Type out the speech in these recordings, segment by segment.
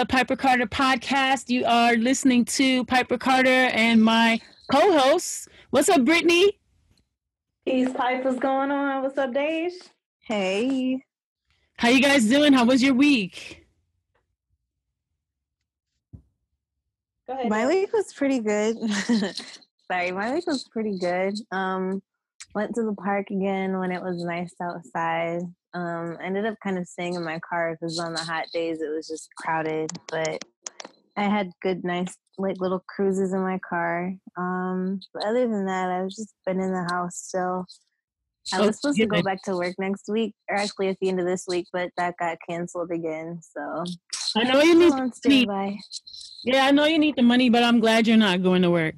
The Piper Carter podcast. You are listening to Piper Carter and my co-host. What's up, Brittany? Peace, Pipe. What's going on? What's up, Dave? Hey. How you guys doing? How was your week? Go ahead. My week was pretty good. Sorry, my week was pretty good. Um, went to the park again when it was nice outside. Um, I ended up kind of staying in my car because on the hot days it was just crowded, but I had good, nice, like little cruises in my car. Um, but other than that, I've just been in the house still. I was supposed to go back to work next week, or actually at the end of this week, but that got canceled again. So I know you need. Money. Yeah, I know you need the money, but I'm glad you're not going to work.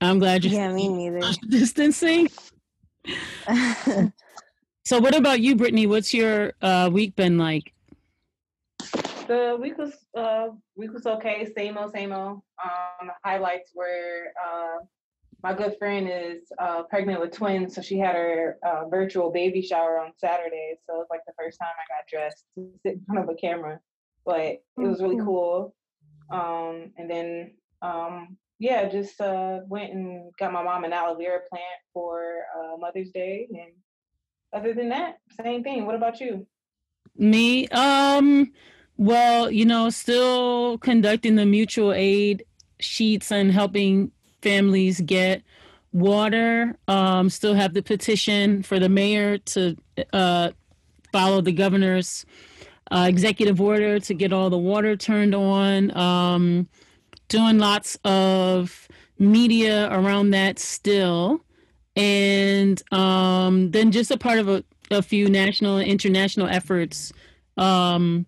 I'm glad you're. Yeah, me neither. Distancing. So, what about you, Brittany? What's your uh, week been like? The week was uh, week was okay. Same old, same old. Um, the highlights were uh, my good friend is uh, pregnant with twins, so she had her uh, virtual baby shower on Saturday. So it was like the first time I got dressed to sit in front of a camera, but it was really mm-hmm. cool. Um, and then um, yeah, just uh, went and got my mom an aloe vera plant for uh, Mother's Day, and other than that, same thing. What about you? Me, um, well, you know, still conducting the mutual aid sheets and helping families get water. Um, still have the petition for the mayor to uh, follow the governor's uh, executive order to get all the water turned on. Um, doing lots of media around that still and um, then just a part of a, a few national and international efforts um,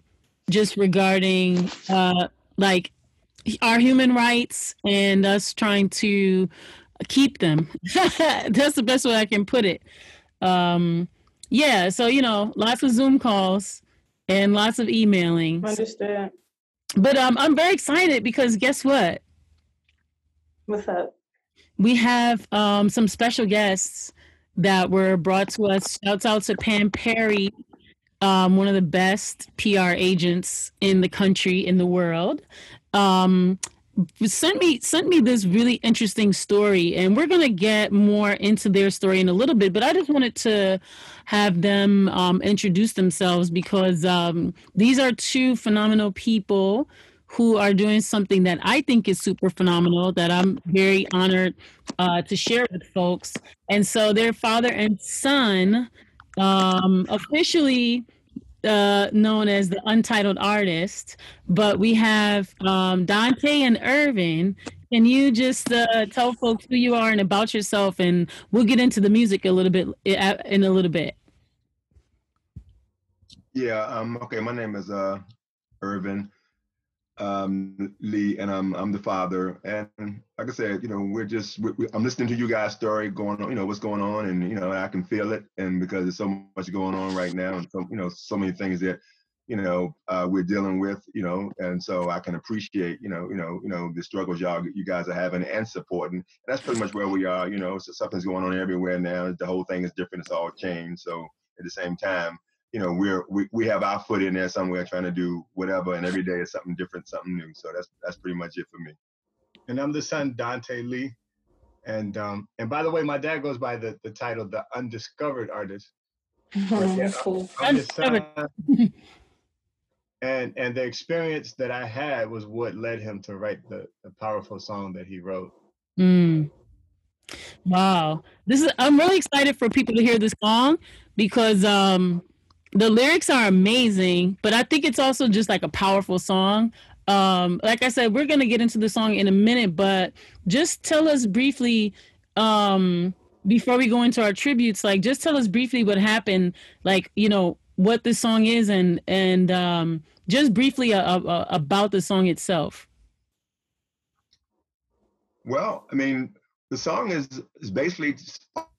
just regarding uh, like our human rights and us trying to keep them. That's the best way I can put it. Um, yeah, so you know, lots of Zoom calls and lots of emailing. Understand. But um, I'm very excited because guess what? What's up? We have um, some special guests that were brought to us. Shouts out to Pam Perry, um, one of the best PR agents in the country, in the world. Um, sent me sent me this really interesting story and we're going to get more into their story in a little bit but i just wanted to have them um, introduce themselves because um, these are two phenomenal people who are doing something that I think is super phenomenal that I'm very honored uh, to share with folks. And so their father and son, um, officially uh, known as the Untitled Artist, but we have um, Dante and Irvin. Can you just uh, tell folks who you are and about yourself, and we'll get into the music a little bit in a little bit. Yeah. Um, okay. My name is uh, Irvin um, Lee, and I'm I'm the father. And like I said, you know, we're just we, we, I'm listening to you guys' story going on. You know what's going on, and you know I can feel it, and because there's so much going on right now, and so you know so many things that you know uh, we're dealing with, you know, and so I can appreciate you know you know you know the struggles y'all you guys are having and supporting. And that's pretty much where we are. You know, so something's going on everywhere now. The whole thing is different. It's all changed. So at the same time you know we're we, we have our foot in there somewhere trying to do whatever and every day is something different something new. So that's that's pretty much it for me. And i'm the son dante lee. And um and by the way my dad goes by the the title the undiscovered artist. Yeah, I'm, I'm son, and and the experience that I had was what led him to write the, the powerful song that he wrote. Mm. Wow, this is I'm really excited for people to hear this song because um the lyrics are amazing, but I think it's also just like a powerful song. Um, like I said, we're gonna get into the song in a minute, but just tell us briefly, um, before we go into our tributes, like just tell us briefly what happened, like you know what this song is, and and um, just briefly a, a, a, about the song itself. Well, I mean, the song is is basically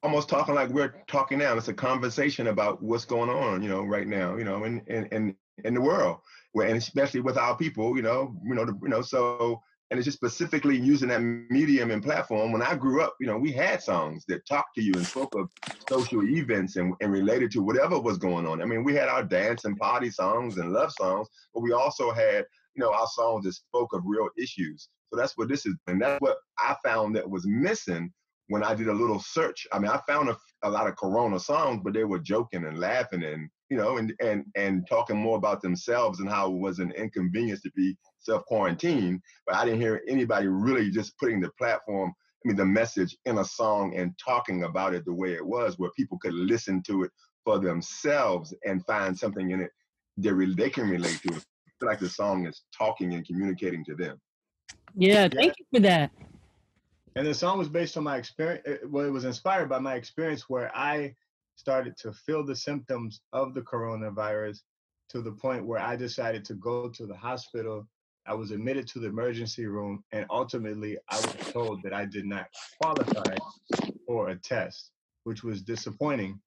almost talking like we're talking now. It's a conversation about what's going on, you know, right now, you know, in in in, in the world, and especially with our people, you know, you know, the, you know, so and it's just specifically using that medium and platform. When I grew up, you know, we had songs that talked to you and spoke of social events and, and related to whatever was going on. I mean, we had our dance and party songs and love songs, but we also had, you know, our songs that spoke of real issues. So that's what this is. And that's what I found that was missing when I did a little search. I mean, I found a, a lot of Corona songs, but they were joking and laughing and, you know, and, and, and talking more about themselves and how it was an inconvenience to be self quarantined. But I didn't hear anybody really just putting the platform, I mean, the message in a song and talking about it the way it was, where people could listen to it for themselves and find something in it that they can relate to. I feel like the song is talking and communicating to them. Yeah, thank you for that. And the song was based on my experience. Well, it was inspired by my experience where I started to feel the symptoms of the coronavirus to the point where I decided to go to the hospital. I was admitted to the emergency room, and ultimately, I was told that I did not qualify for a test, which was disappointing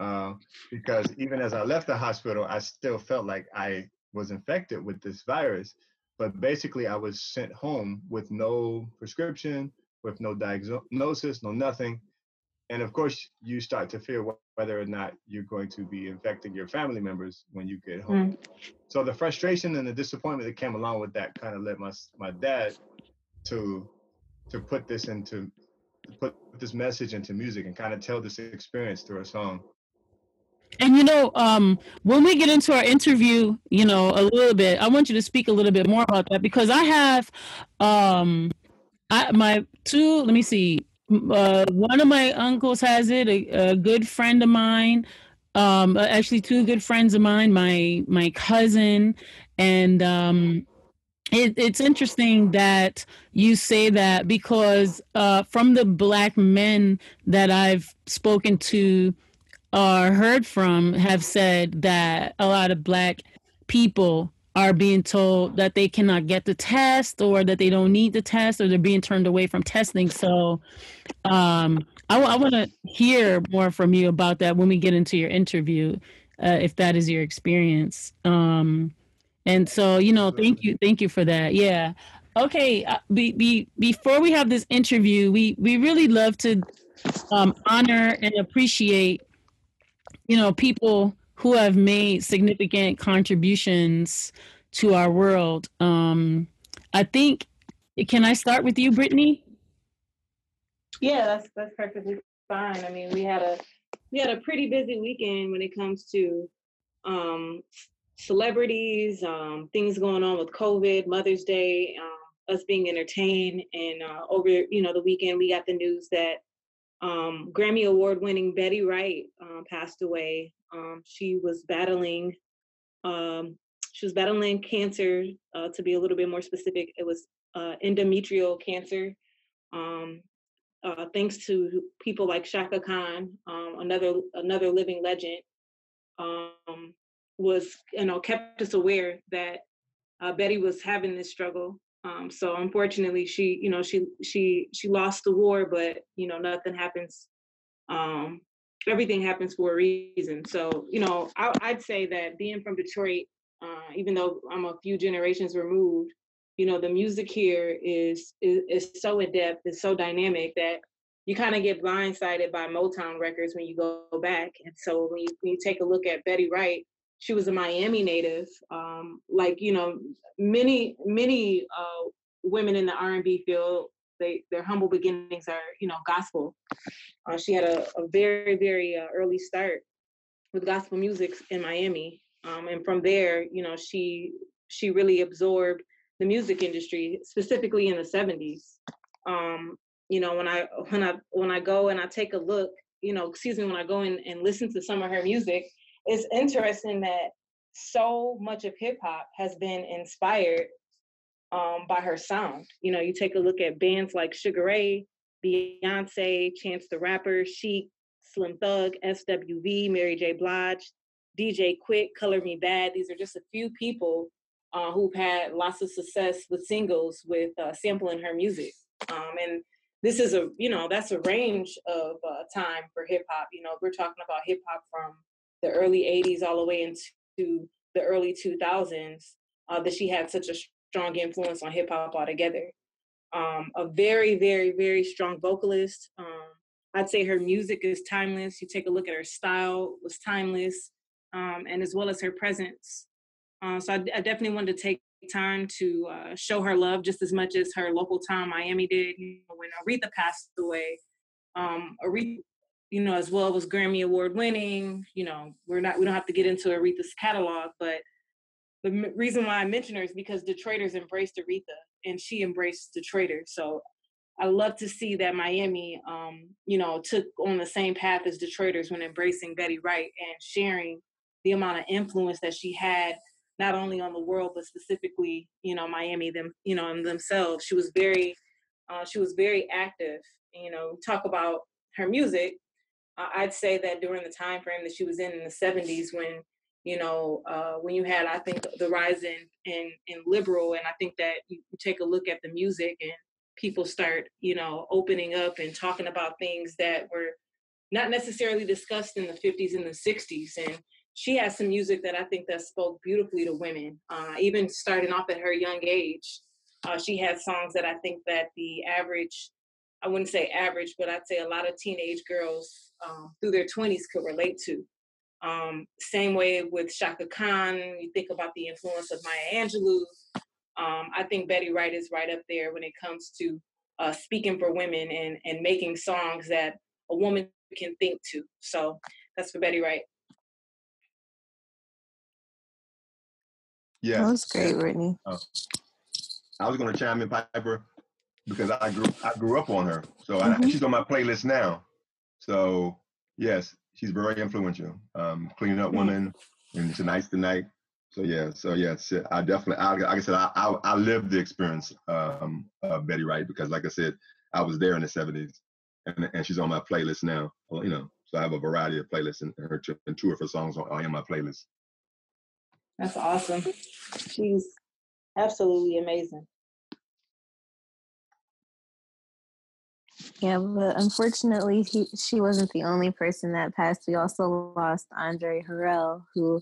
uh, because even as I left the hospital, I still felt like I was infected with this virus. But basically, I was sent home with no prescription, with no diagnosis, no nothing. And of course, you start to fear whether or not you're going to be infecting your family members when you get home. Mm. So the frustration and the disappointment that came along with that kind of led my my dad to to put this into put this message into music and kind of tell this experience through a song. And you know, um, when we get into our interview, you know, a little bit, I want you to speak a little bit more about that because I have um I my two, let me see. Uh, one of my uncles has it, a, a good friend of mine, um, actually two good friends of mine, my my cousin, and um it, it's interesting that you say that because uh, from the black men that I've spoken to or heard from have said that a lot of black people are being told that they cannot get the test or that they don't need the test or they're being turned away from testing. So um, I, I want to hear more from you about that when we get into your interview, uh, if that is your experience. Um, and so, you know, thank you, thank you for that. Yeah. Okay. Uh, be, be, before we have this interview, we we really love to um, honor and appreciate you know, people who have made significant contributions to our world. Um, I think, can I start with you, Brittany? Yeah, that's that's perfectly fine. I mean, we had a we had a pretty busy weekend when it comes to um, celebrities, um, things going on with COVID, Mother's Day, um, us being entertained, and uh, over you know the weekend we got the news that um, Grammy Award winning Betty Wright um, passed away. Um, she was battling, um, she was battling cancer. Uh, to be a little bit more specific, it was uh, endometrial cancer. Um, uh, thanks to people like Chaka Khan, um, another another living legend, was you know kept us aware that uh, Betty was having this struggle um, so unfortunately, she, you know, she she she lost the war, but you know, nothing happens. Um, everything happens for a reason. So you know, I, would say that being from Detroit, uh, even though I'm a few generations removed, you know, the music here is is, is so adept, is so dynamic that you kind of get blindsided by Motown records when you go back. And so when you when you take a look at Betty Wright, she was a Miami native. Um, like you know, many many uh, women in the R&B field, they their humble beginnings are you know gospel. Uh, she had a, a very very uh, early start with gospel music in Miami, Um, and from there, you know, she she really absorbed the music industry, specifically in the 70s. Um, you know, when I when I when I go and I take a look, you know, excuse me, when I go in and listen to some of her music, it's interesting that so much of hip hop has been inspired um, by her sound. You know, you take a look at bands like Sugar Ray, Beyonce, Chance the Rapper, Chic, Slim Thug, SWV, Mary J. Blige, DJ Quik, Color Me Badd. These are just a few people uh, who've had lots of success with singles with uh, sampling her music. Um, and this is a, you know, that's a range of uh, time for hip hop. You know, we're talking about hip hop from the early 80s all the way into the early 2000s uh, that she had such a strong influence on hip hop altogether. Um, a very, very, very strong vocalist. Um, I'd say her music is timeless. You take a look at her style was timeless, um, and as well as her presence. Uh, so I, I, definitely wanted to take time to uh, show her love just as much as her local town, Miami, did. When Aretha passed away, um, Aretha, you know, as well was Grammy Award winning. You know, we're not we don't have to get into Aretha's catalog, but the m- reason why I mention her is because Detroiters embraced Aretha and she embraced Detroiters. So I love to see that Miami, um, you know, took on the same path as Detroiters when embracing Betty Wright and sharing the amount of influence that she had not only on the world but specifically, you know, Miami them, you know, themselves. She was very, uh, she was very active. You know, talk about her music. I'd say that during the time frame that she was in in the '70s, when you know, uh, when you had, I think, the rise in, in, in liberal, and I think that you, you take a look at the music and people start, you know, opening up and talking about things that were not necessarily discussed in the 50s and the 60s. And she has some music that I think that spoke beautifully to women, uh, even starting off at her young age. Uh, she had songs that I think that the average, I wouldn't say average, but I'd say a lot of teenage girls um, through their 20s could relate to. Um, same way with Chaka Khan, you think about the influence of Maya Angelou. Um, I think Betty Wright is right up there when it comes to uh, speaking for women and, and making songs that a woman can think to. So that's for Betty Wright. Yeah, that was great, Brittany. Oh. I was going to chime in, Piper, because I grew I grew up on her, so mm-hmm. I, she's on my playlist now. So yes, she's very influential. Um, cleaning up women and tonight's the night. So yeah, so yeah, I definitely, I, like I said, I, I, I lived the experience um, of Betty Wright because, like I said, I was there in the '70s, and, and she's on my playlist now. Well, you know, so I have a variety of playlists, and her and two of her songs are in my playlist. That's awesome. She's absolutely amazing. Yeah, but unfortunately, he, she wasn't the only person that passed. We also lost Andre Harrell, who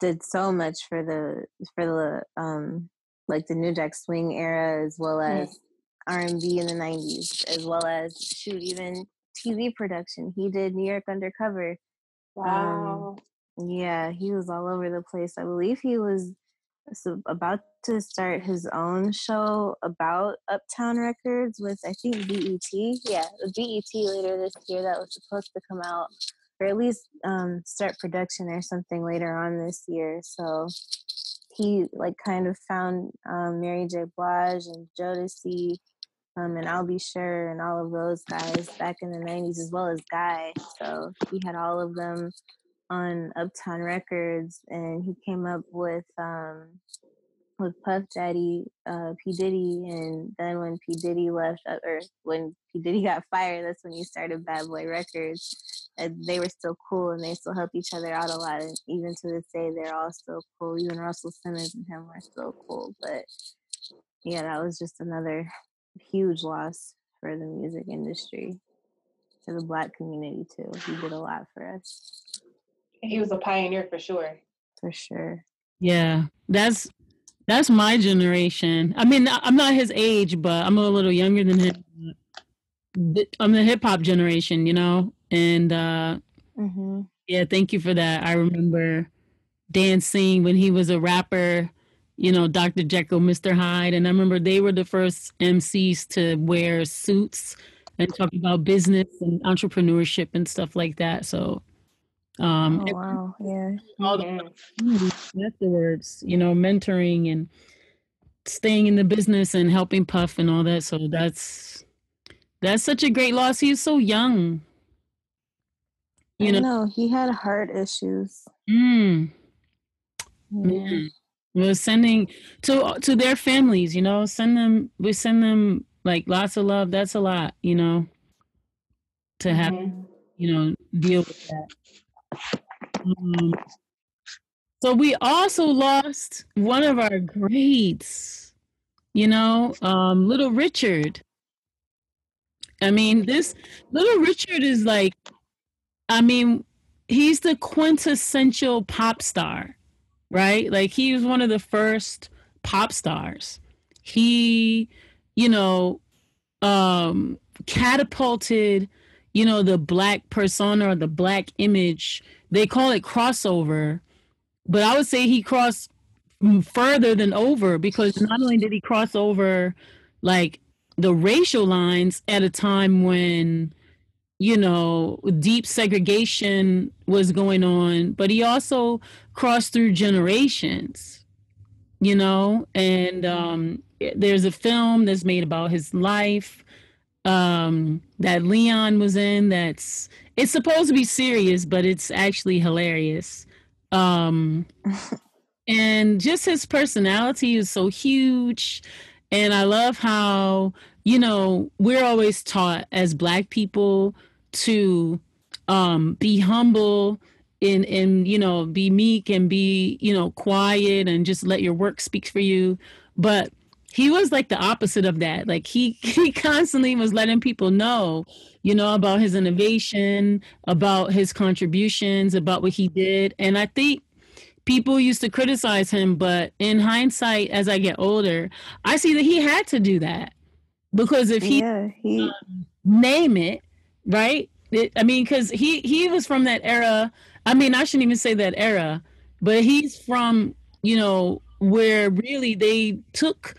did so much for the for the um like the New Jack Swing era, as well as R and B in the '90s, as well as shoot even TV production. He did New York Undercover. Um, wow. Um, yeah, he was all over the place. I believe he was about to start his own show about Uptown Records with I think BET. Yeah, BET later this year that was supposed to come out, or at least um, start production or something later on this year. So he like kind of found um, Mary J. Blige and Jodeci. Um, and Al B. Sure, and all of those guys back in the 90s, as well as Guy. So he had all of them on Uptown Records, and he came up with um, with Puff Daddy, uh, P Diddy, and then when P Diddy left, uh, or when P Diddy got fired, that's when he started Bad Boy Records. And they were still cool, and they still help each other out a lot. And even to this day, they're all still cool. Even Russell Simmons and him are still cool. But yeah, that was just another huge loss for the music industry, to the Black community too. He did a lot for us. He was a pioneer for sure. For sure. Yeah, that's that's my generation. I mean, I'm not his age, but I'm a little younger than him. I'm the hip hop generation, you know, and uh, mm-hmm. yeah, thank you for that. I remember dancing when he was a rapper, you know, Dr. Jekyll, Mr. Hyde, and I remember they were the first MCs to wear suits and talk about business and entrepreneurship and stuff like that. So Um, oh, wow. Yeah. All the afterwards, you know, mentoring and staying in the business and helping Puff and all that. So that's that's such a great loss. He's so young. You know, know he had heart issues. Mm. Yeah. We're sending to to their families, you know, send them we send them like lots of love. That's a lot, you know, to have mm-hmm. you know, deal with that. Um, so we also lost one of our greats, you know, um, Little Richard. I mean, this Little Richard is like, I mean, he's the quintessential pop star, right? Like he was one of the first pop stars. He, you know, um, catapulted, you know, the black persona or the black image. They call it crossover, but I would say he crossed further than over because not only did he cross over like the racial lines at a time when you know deep segregation was going on but he also crossed through generations you know and um there's a film that's made about his life um that leon was in that's it's supposed to be serious but it's actually hilarious um and just his personality is so huge and I love how, you know, we're always taught as Black people to um, be humble and, and, you know, be meek and be, you know, quiet and just let your work speak for you. But he was like the opposite of that. Like he, he constantly was letting people know, you know, about his innovation, about his contributions, about what he did. And I think people used to criticize him, but in hindsight, as I get older, I see that he had to do that because if he, yeah, he... Um, name it right, it, I mean, because he he was from that era. I mean, I shouldn't even say that era, but he's from you know where really they took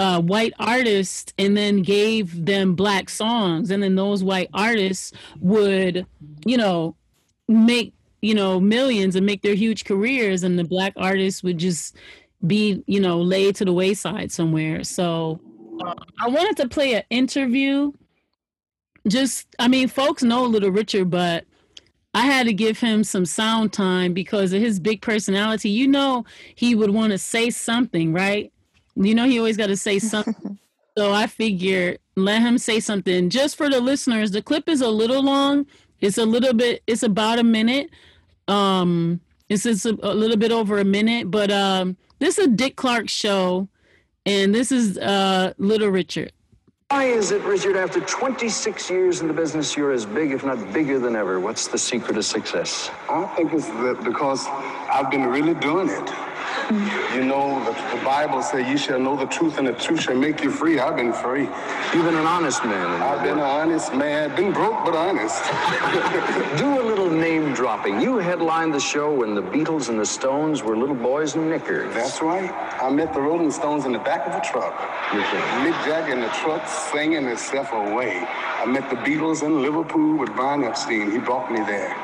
uh, white artists and then gave them black songs, and then those white artists would you know make you know millions and make their huge careers. And the black artists would just be you know laid to the wayside somewhere. So uh, i wanted to play an interview. Just i mean folks know little richard but i had to give him some sound time because of his big personality. You know he would want to say something right you know he always got to say something so i figured let him say something just for the listeners the clip is a little long it's a little bit it's about a minute um, this is a, a little bit over a minute, but um, this is a Dick Clark show, and this is uh, Little Richard. Why is it, Richard, after 26 years in the business, you're as big, if not bigger than ever? What's the secret of success? I think it's because I've been really doing it. You know, the, the Bible says, "You shall know the truth, and the truth shall make you free." I've been free. You've been an honest man. I've been an honest man. Been broke, but honest. Do a little name dropping. You headlined the show when the Beatles and the Stones were little boys in knickers. That's right. I met the Rolling Stones in the back of a truck. Mick Jagger in the truck singing himself away. I met the Beatles in Liverpool with Brian Epstein. He brought me there.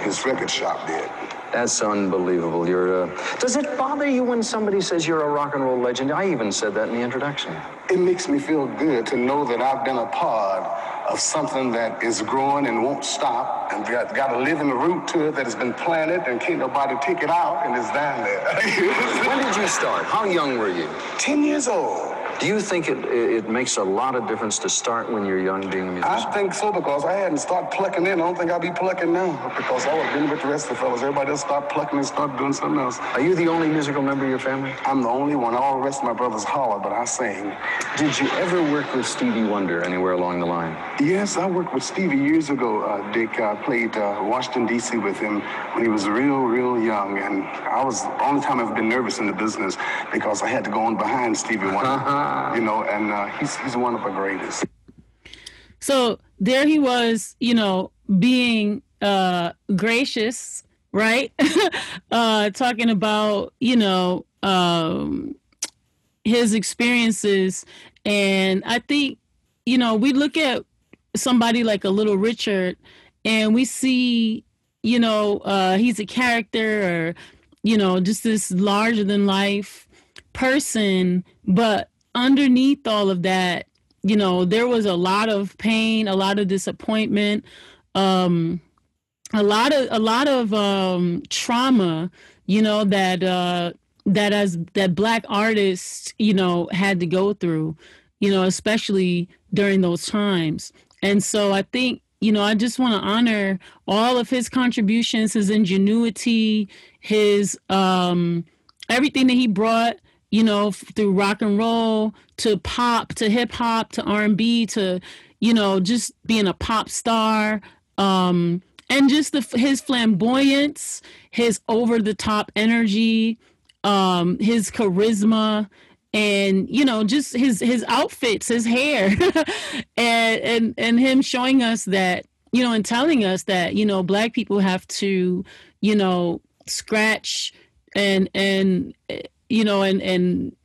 His record shop did. That's unbelievable. You're. Uh... Does it bother you when somebody says you're a rock and roll legend? I even said that in the introduction. It makes me feel good to know that I've been a part of something that is growing and won't stop, and got, got a living root to it that has been planted, and can't nobody take it out, and it's down there. when did you start? How young were you? Ten years old. Do you think it, it makes a lot of difference to start when you're young being a musician? I think so because I hadn't started plucking in. I don't think I'd be plucking now because I would have been with the rest of the fellas. Everybody else stopped plucking and start doing something else. Are you the only musical member of your family? I'm the only one. All the rest of my brothers holler, but I sing. Did you ever work with Stevie Wonder anywhere along the line? Yes, I worked with Stevie years ago, uh, Dick. I played uh, Washington, D.C. with him when he was real, real young. And I was the only time I've been nervous in the business because I had to go on behind Stevie Wonder, you know, and uh, he's he's one of the greatest. So there he was, you know, being uh, gracious, right? uh, talking about, you know, um, his experiences, and I think, you know, we look at somebody like a Little Richard, and we see you know, uh, he's a character or, you know, just this larger than life person. But underneath all of that, you know, there was a lot of pain, a lot of disappointment, um, a lot of a lot of um, trauma, you know, that uh, that as that black artists, you know, had to go through, you know, especially during those times. And so I think you know, I just want to honor all of his contributions, his ingenuity, his um, everything that he brought, you know, through rock and roll to pop to hip hop to R and B to, you know, just being a pop star, um, and just the his flamboyance, his over the top energy, um, his charisma, and you know just his his outfits his hair and and and him showing us that you know and telling us that you know black people have to you know scratch and and you know and and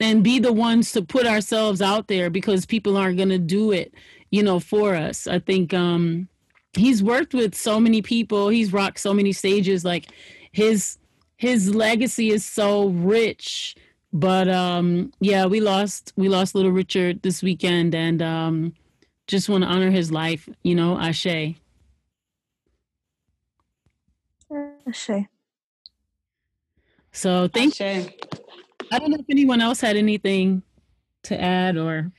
and be the ones to put ourselves out there because people aren't going to do it you know for us. I think um he's worked with so many people. He's rocked so many stages. Like his his legacy is so rich. But um yeah we lost we lost little richard this weekend and um just want to honor his life you know ashe. Ashe so thank you i don't know if anyone else had anything to add or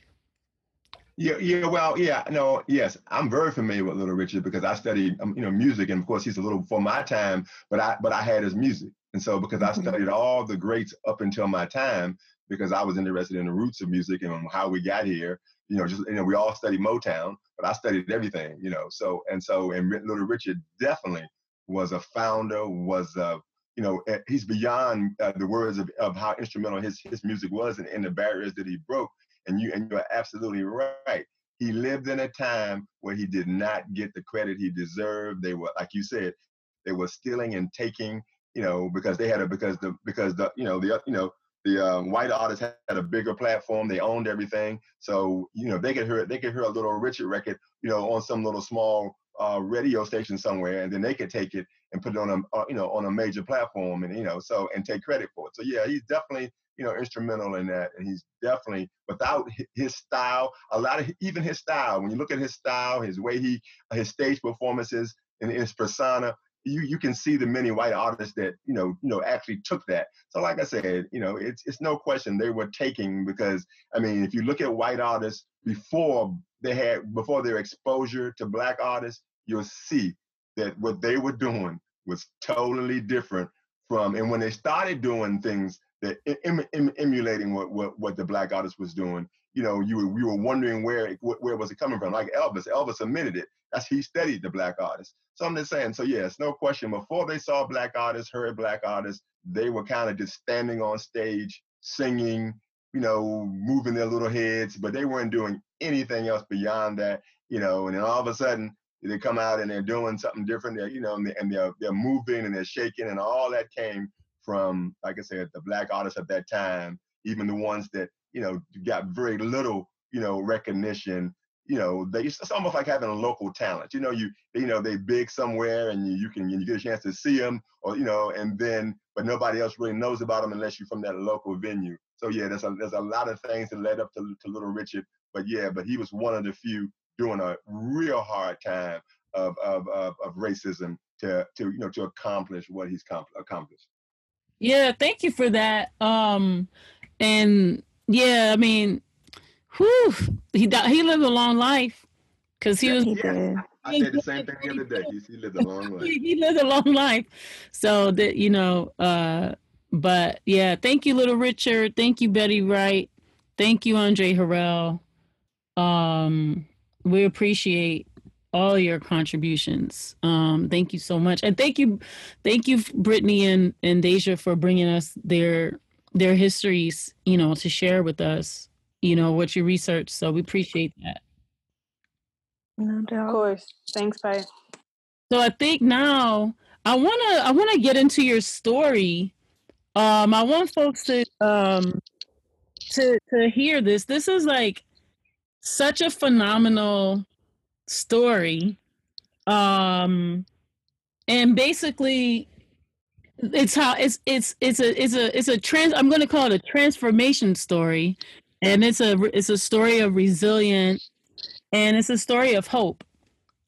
yeah, yeah, well, yeah, no, yes, I'm very familiar with Little Richard because I studied, um, you know, music, and of course he's a little before my time, but I, but I had his music, and so because I mm-hmm. studied all the greats up until my time, because I was interested in the roots of music and how we got here, you know, just you know, we all studied Motown, but I studied everything, you know, so and so, and Little Richard definitely was a founder, was a you know, eh, he's beyond uh, the words of, of how instrumental his his music was and, and the barriers that he broke and you and you're absolutely right. He lived in a time where he did not get the credit he deserved. They were, like you said, they were stealing and taking, you know, because they had a because the because the you know the you know the um, white artists had a bigger platform. They owned everything, so you know they could hear they could hear a little Richard record, you know, on some little small uh, radio station somewhere, and then they could take it and put it on a uh, you know on a major platform, and you know so and take credit for it. So yeah, he's definitely you know, instrumental in that. And he's definitely without his style, a lot of even his style. When you look at his style, his way he, his stage performances, and his persona, you you can see the many white artists that you know you know actually took that. So like I said, you know, it's it's no question they were taking because I mean, if you look at white artists before they had before their exposure to black artists, you'll see that what they were doing was totally different from and when they started doing things that em, em, emulating what, what what the black artist was doing. You know, you were, we were wondering where it, where was it coming from. Like Elvis, Elvis admitted it. That's he studied the black artist. So I'm just saying. So yes, no question. Before they saw black artists, heard black artists, they were kind of just standing on stage, singing, you know, moving their little heads, but they weren't doing anything else beyond that. You know, and then all of a sudden they come out and they're doing something different. They're, you know, and, they, and they're they're moving and they're shaking, and all that came from, like I said, the black artists at that time, even the ones that, you know, got very little, you know, recognition. You know, they it's almost like having a local talent. You know, you you know they big somewhere, and you, you can you get a chance to see them, or you know, and then but nobody else really knows about them unless you're from that local venue. So yeah, there's a there's a lot of things that led up to, to Little Richard, but yeah, but he was one of the few doing a real hard time of of of, of racism to to you know to accomplish what he's accomplished. Yeah, thank you for that. Um, and yeah, I mean, whew, he he lived a long life because he was. Yeah. I said the same thing the other day. He, lived a long life. he, lived a long life. So that you know, uh, but yeah, thank you, Little Richard. Thank you, Betty Wright. Thank you, Andre Harrell. Um, we appreciate all your contributions. Um, thank you so much, and thank you, thank you, Brittany and and Deja for bringing us their their histories, you know, to share with us, you know, what you researched. So we appreciate that. No doubt. Of course. Thanks, bye. So I think now I wanna I wanna get into your story. Um, I want folks to um to to hear this. This is like such a phenomenal story. Um, and basically it's how it's it's it's a it's a it's a trans i'm going to call it a transformation story. And it's a it's a story of resilience and it's a story of hope.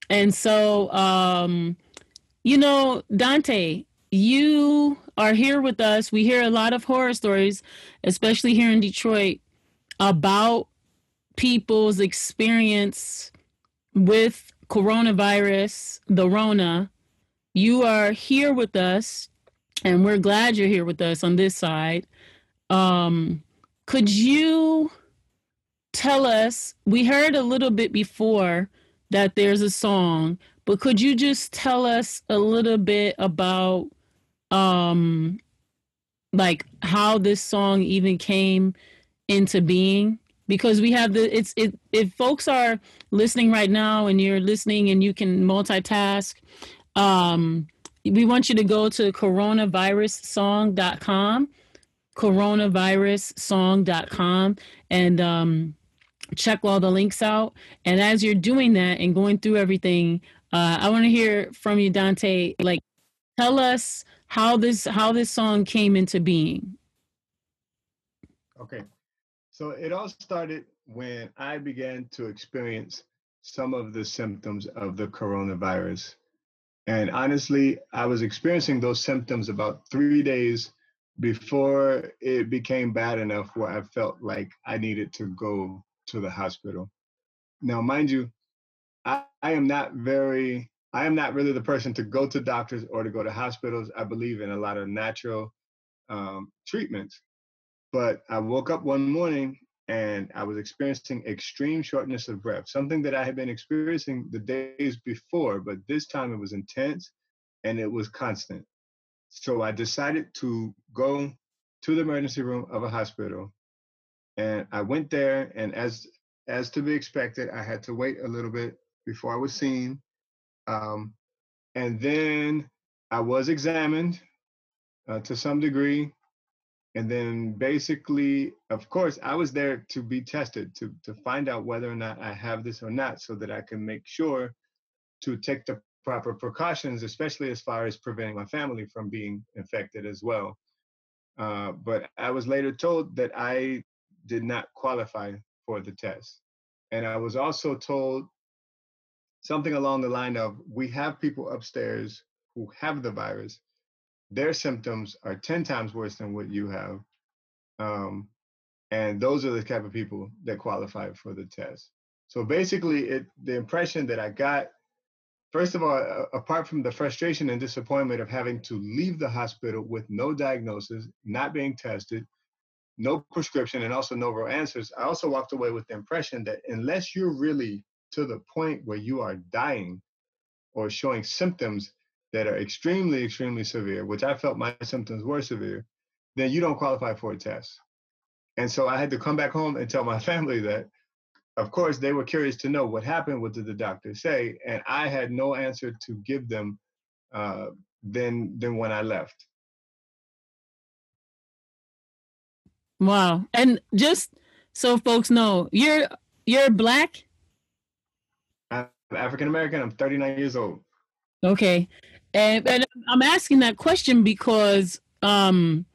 And so um you know dante you are here with us. We hear a lot of horror stories especially here in detroit about people's experience with coronavirus the rona you are here with us and we're glad you're here with us on this side. Um, could you tell us? We heard a little bit before that there's a song, but could you just tell us a little bit about um like how this song even came into being because we have the it's it if folks are listening right now and you're listening and you can multitask um we want you to go to coronavirussong.com, coronavirussong.com, and um, check all the links out. And as you're doing that and going through everything, uh, I want to hear from you, Dante. Like, tell us how this how this song came into being. Okay, so it all started when I began to experience some of the symptoms of the coronavirus. And honestly, I was experiencing those symptoms about three days before it became bad enough where I felt like I needed to go to the hospital. Now, mind you, I, I am not very, I am not really the person to go to doctors or to go to hospitals. I believe in a lot of natural um, treatments. But I woke up one morning and I was experiencing extreme shortness of breath, something that I had been experiencing the days before, but this time it was intense and it was constant. So I decided to go to the emergency room of a hospital. And I went there, and as as to be expected, I had to wait a little bit before I was seen. Um, and then I was examined uh, to some degree and then basically of course i was there to be tested to to find out whether or not i have this or not so that i can make sure to take the proper precautions especially as far as preventing my family from being infected as well. Uh, but i was later told that i did not qualify for the test. And i was also told something along the line of we have people upstairs who have the virus their symptoms are 10 times worse than what you have. Um, and those are the type of people that qualify for the test. So basically, it the impression that I got, first of all, uh, apart from the frustration and disappointment of having to leave the hospital with no diagnosis, not being tested, no prescription, and also no real answers, I also walked away with the impression that unless you're really to the point where you are dying or showing symptoms that are extremely, extremely severe, which I felt my symptoms were severe, then you don't qualify for a test. And so I had to come back home and tell my family that, of course, they were curious to know what happened, what did the doctor say, and I had no answer to give them uh, than than when I left. Wow! And just so folks know, you're you're black. I'm African American. I'm 39 years old. Okay, and, and I'm asking that question because um,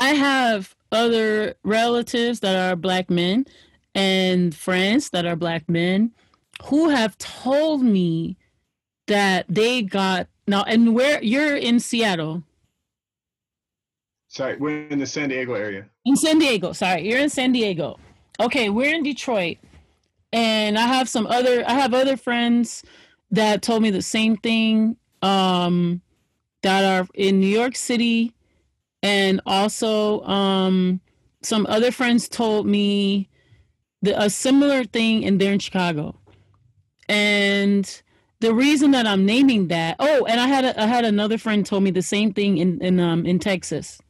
I have other relatives that are black men and friends that are black men who have told me that they got now and where you're in Seattle. Sorry, we're in the San Diego area. In San Diego, sorry, you're in San Diego. Okay, we're in Detroit, and I have some other I have other friends that told me the same thing um, that are in New York City, and also um, some other friends told me the, a similar thing in there in Chicago. And the reason that I'm naming that, oh, and I had a, I had another friend told me the same thing in in um, in Texas.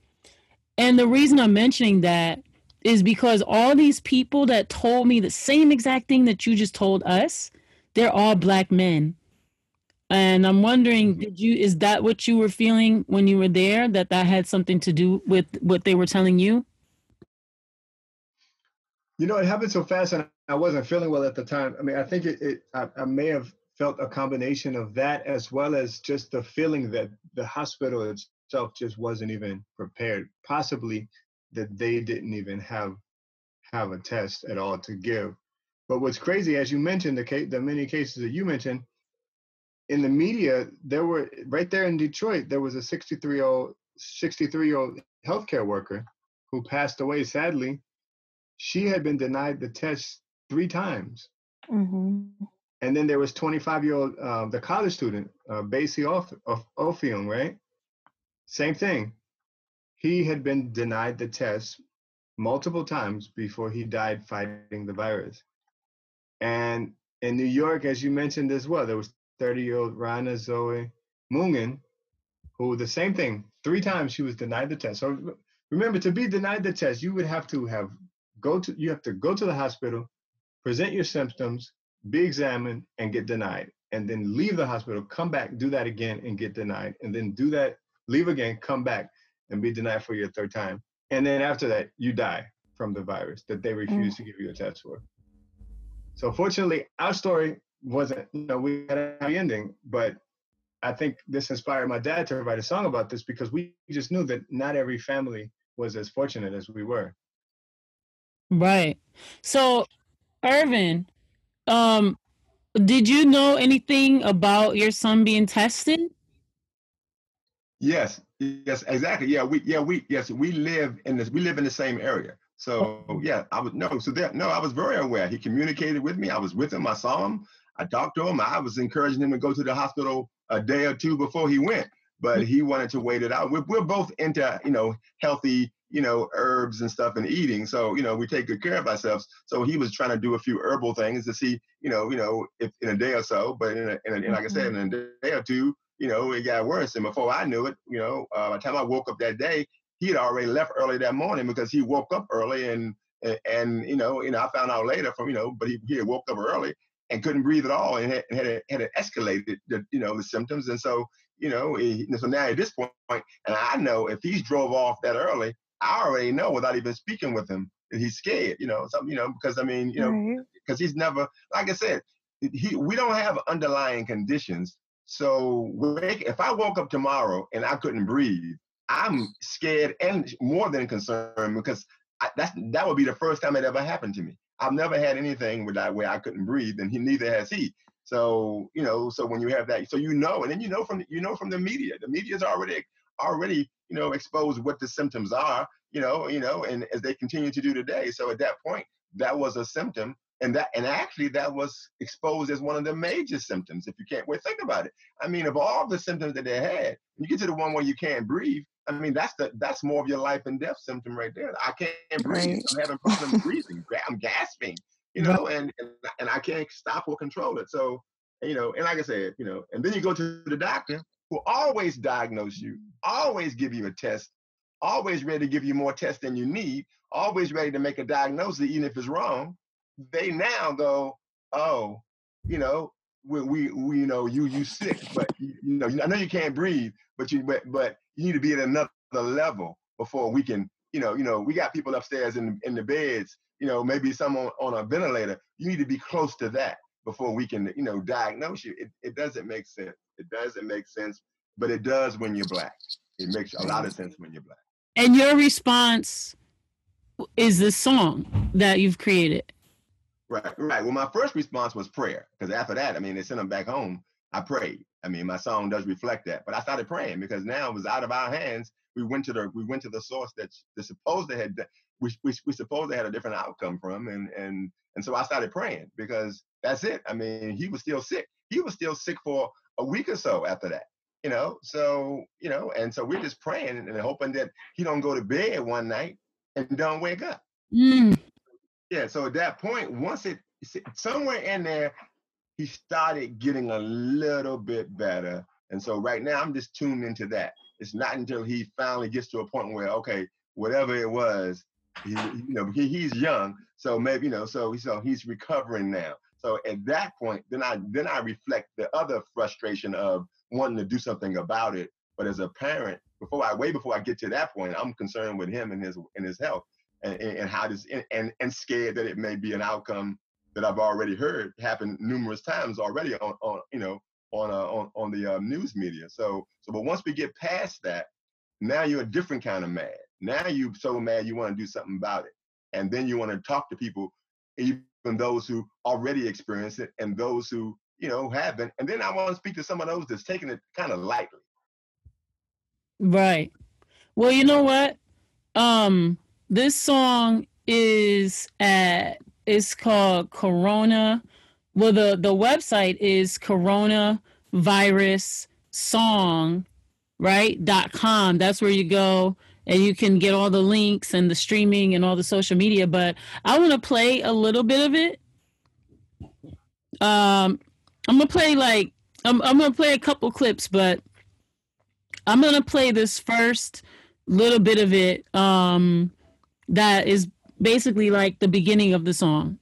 And the reason I'm mentioning that is because all these people that told me the same exact thing that you just told us, they're all black men and I'm wondering, mm-hmm. did you is that what you were feeling when you were there? That that had something to do with what they were telling you? You know, it happened so fast, and I wasn't feeling well at the time. I mean, I think it. it I, I, may have felt a combination of that as well as just the feeling that the hospital itself just wasn't even prepared. Possibly that they didn't even have have a test at all to give. But what's crazy, as you mentioned, the case, the many cases that you mentioned, in the media, there were right there in Detroit, there was a 63 year old 63 year old healthcare worker who passed away sadly. She had been denied the test three times. Mm-hmm. And then there was 25 year old, uh, the college student, uh, Bassey Offiong, right? Same thing. He had been denied the test multiple times before he died fighting the virus. And in New York, as you mentioned as well, there was 30 year old Rana Zoe Mungin, who the same thing, three times she was denied the test. So remember, to be denied the test, you would have to have go to you have to go to the hospital, present your symptoms, be examined, and get denied, and then leave the hospital, come back, do that again, and get denied, and then do that, leave again, come back, and be denied for your third time, and then after that, you die from the virus that they refuse mm. to give you a test for. So fortunately, our story wasn't, you know, we had a happy ending, but I think this inspired my dad to write a song about this because we just knew that not every family was as fortunate as we were. Right. So, Irvin, um, did you know anything about your son being tested? Yes. Yes. Exactly. Yeah. We. Yeah. We. Yes. We live in this. We live in the same area. So yeah, I was no. So there. No, I was very aware. He communicated with me. I was with him. I saw him. I talked to him. I was encouraging him to go to the hospital a day or two before he went, but mm. he wanted to wait it out. We're, we're both into, you know, healthy, you know, herbs and stuff and eating. So, you know, we take good care of ourselves. So he was trying to do a few herbal things to see, you know, you know, if in a day or so, but in, a, in, a, in like I said, in a day or two, you know, it got worse. And before I knew it, you know, uh, by the time I woke up that day, he had already left early that morning because he woke up early and, and, and you know, you know, I found out later from, you know, but he, he had woke up early and couldn't breathe at all and had, had, had escalated the, you know, the symptoms. And so, you know, he, so now at this point, and I know if he's drove off that early, I already know without even speaking with him that he's scared, you know, something, you know, because I mean, you know, because he's never, like I said, he, we don't have underlying conditions. So if I woke up tomorrow and I couldn't breathe, I'm scared and more than concerned because I, that's that would be the first time it ever happened to me. I've never had anything where I, where I couldn't breathe, and he neither has he. So you know, so when you have that, so you know, and then you know from you know from the media, the media's already already you know exposed what the symptoms are, you know, you know, and as they continue to do today. So at that point, that was a symptom, and that and actually that was exposed as one of the major symptoms. If you can't wait, think about it. I mean, of all the symptoms that they had, you get to the one where you can't breathe. I mean, that's the that's more of your life and death symptom right there. I can't breathe. Right. I'm having problems breathing. I'm gasping. You know, and, and and I can't stop or control it. So, you know, and like I said, you know, and then you go to the doctor who always diagnose you, always give you a test, always ready to give you more tests than you need, always ready to make a diagnosis even if it's wrong. They now go, oh, you know, we, we, we you know you you sick, but you, know I know you can't breathe, but you but but you need to be at another level before we can, you know, you know, we got people upstairs in in the beds, you know, maybe someone on a ventilator. You need to be close to that before we can, you know, diagnose you. It, it doesn't make sense. It doesn't make sense, but it does when you're black. It makes a lot of sense when you're black. And your response is this song that you've created. Right, right. Well, my first response was prayer, because after that, I mean, they sent them back home. I prayed. I mean, my song does reflect that. But I started praying because now it was out of our hands. We went to the we went to the source that the supposed they had we, we, we supposed they had a different outcome from, and and and so I started praying because that's it. I mean, he was still sick. He was still sick for a week or so after that. You know, so you know, and so we're just praying and hoping that he don't go to bed one night and don't wake up. Mm. Yeah. So at that point, once it somewhere in there, he started getting a little bit better. And so right now I'm just tuned into that. It's not until he finally gets to a point where, okay, whatever it was, he, you know, he, he's young, so maybe you know, so so he's recovering now. So at that point, then I then I reflect the other frustration of wanting to do something about it. But as a parent, before I way before I get to that point, I'm concerned with him and his and his health and, and how this and, and scared that it may be an outcome that I've already heard happen numerous times already on, on you know on uh, on on the uh, news media. So so but once we get past that, now you're a different kind of mad. Now you are so mad you want to do something about it, and then you want to talk to people, even those who already experienced it and those who you know haven't. And then I want to speak to some of those that's taking it kind of lightly. Right. Well, you know what? Um, this song is at it's called Corona. Well, the the website is Corona Virus Song, right? dot com. That's where you go and you can get all the links and the streaming and all the social media. But I want to play a little bit of it. Um, I'm gonna play like I'm I'm gonna play a couple clips, but I'm gonna play this first little bit of it. Um, that is basically like the beginning of the song.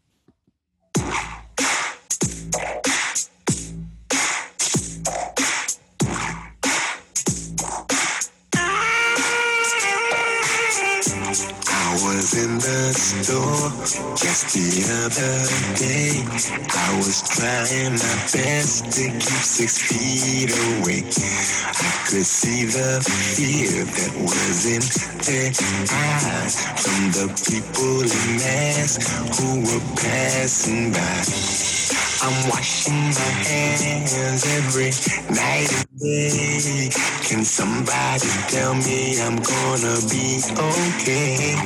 Store just the other day. I was trying my best to keep six feet away. I could see the fear that was in their eyes from the people in masks who were passing by. I'm washing my hands every night and day. Can somebody tell me I'm gonna be okay?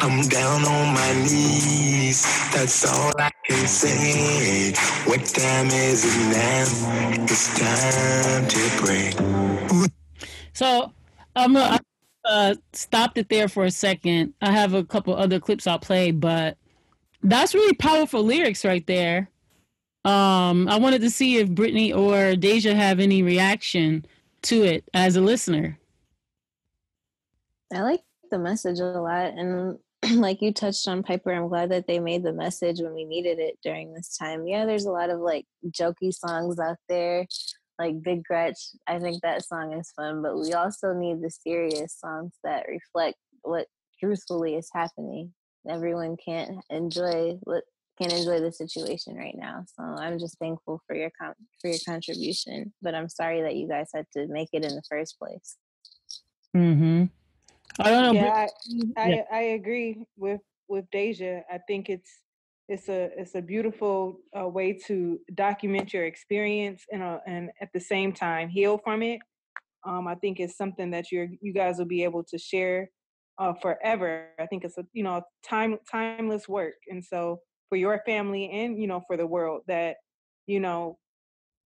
I'm down on my knees, that's all I can say. What time is it now? It's time to pray. So I'm gonna uh, stopped it there for a second. I have a couple other clips I'll play, but that's really powerful lyrics right there. Um, I wanted to see if Brittany or Deja have any reaction to it as a listener. I like the message a lot. And like you touched on Piper, I'm glad that they made the message when we needed it during this time. Yeah, there's a lot of like jokey songs out there, like Big Gretch. I think that song is fun, but we also need the serious songs that reflect what truthfully is happening. Everyone can't enjoy what can enjoy the situation right now. So I'm just thankful for your con- for your contribution, but I'm sorry that you guys had to make it in the first place. Mhm. I don't know. Yeah, I, yeah. I, I agree with with Deja. I think it's it's a it's a beautiful uh, way to document your experience and uh, and at the same time heal from it. Um, I think it's something that you you guys will be able to share uh, forever. I think it's a you know time timeless work, and so for your family and you know for the world that you know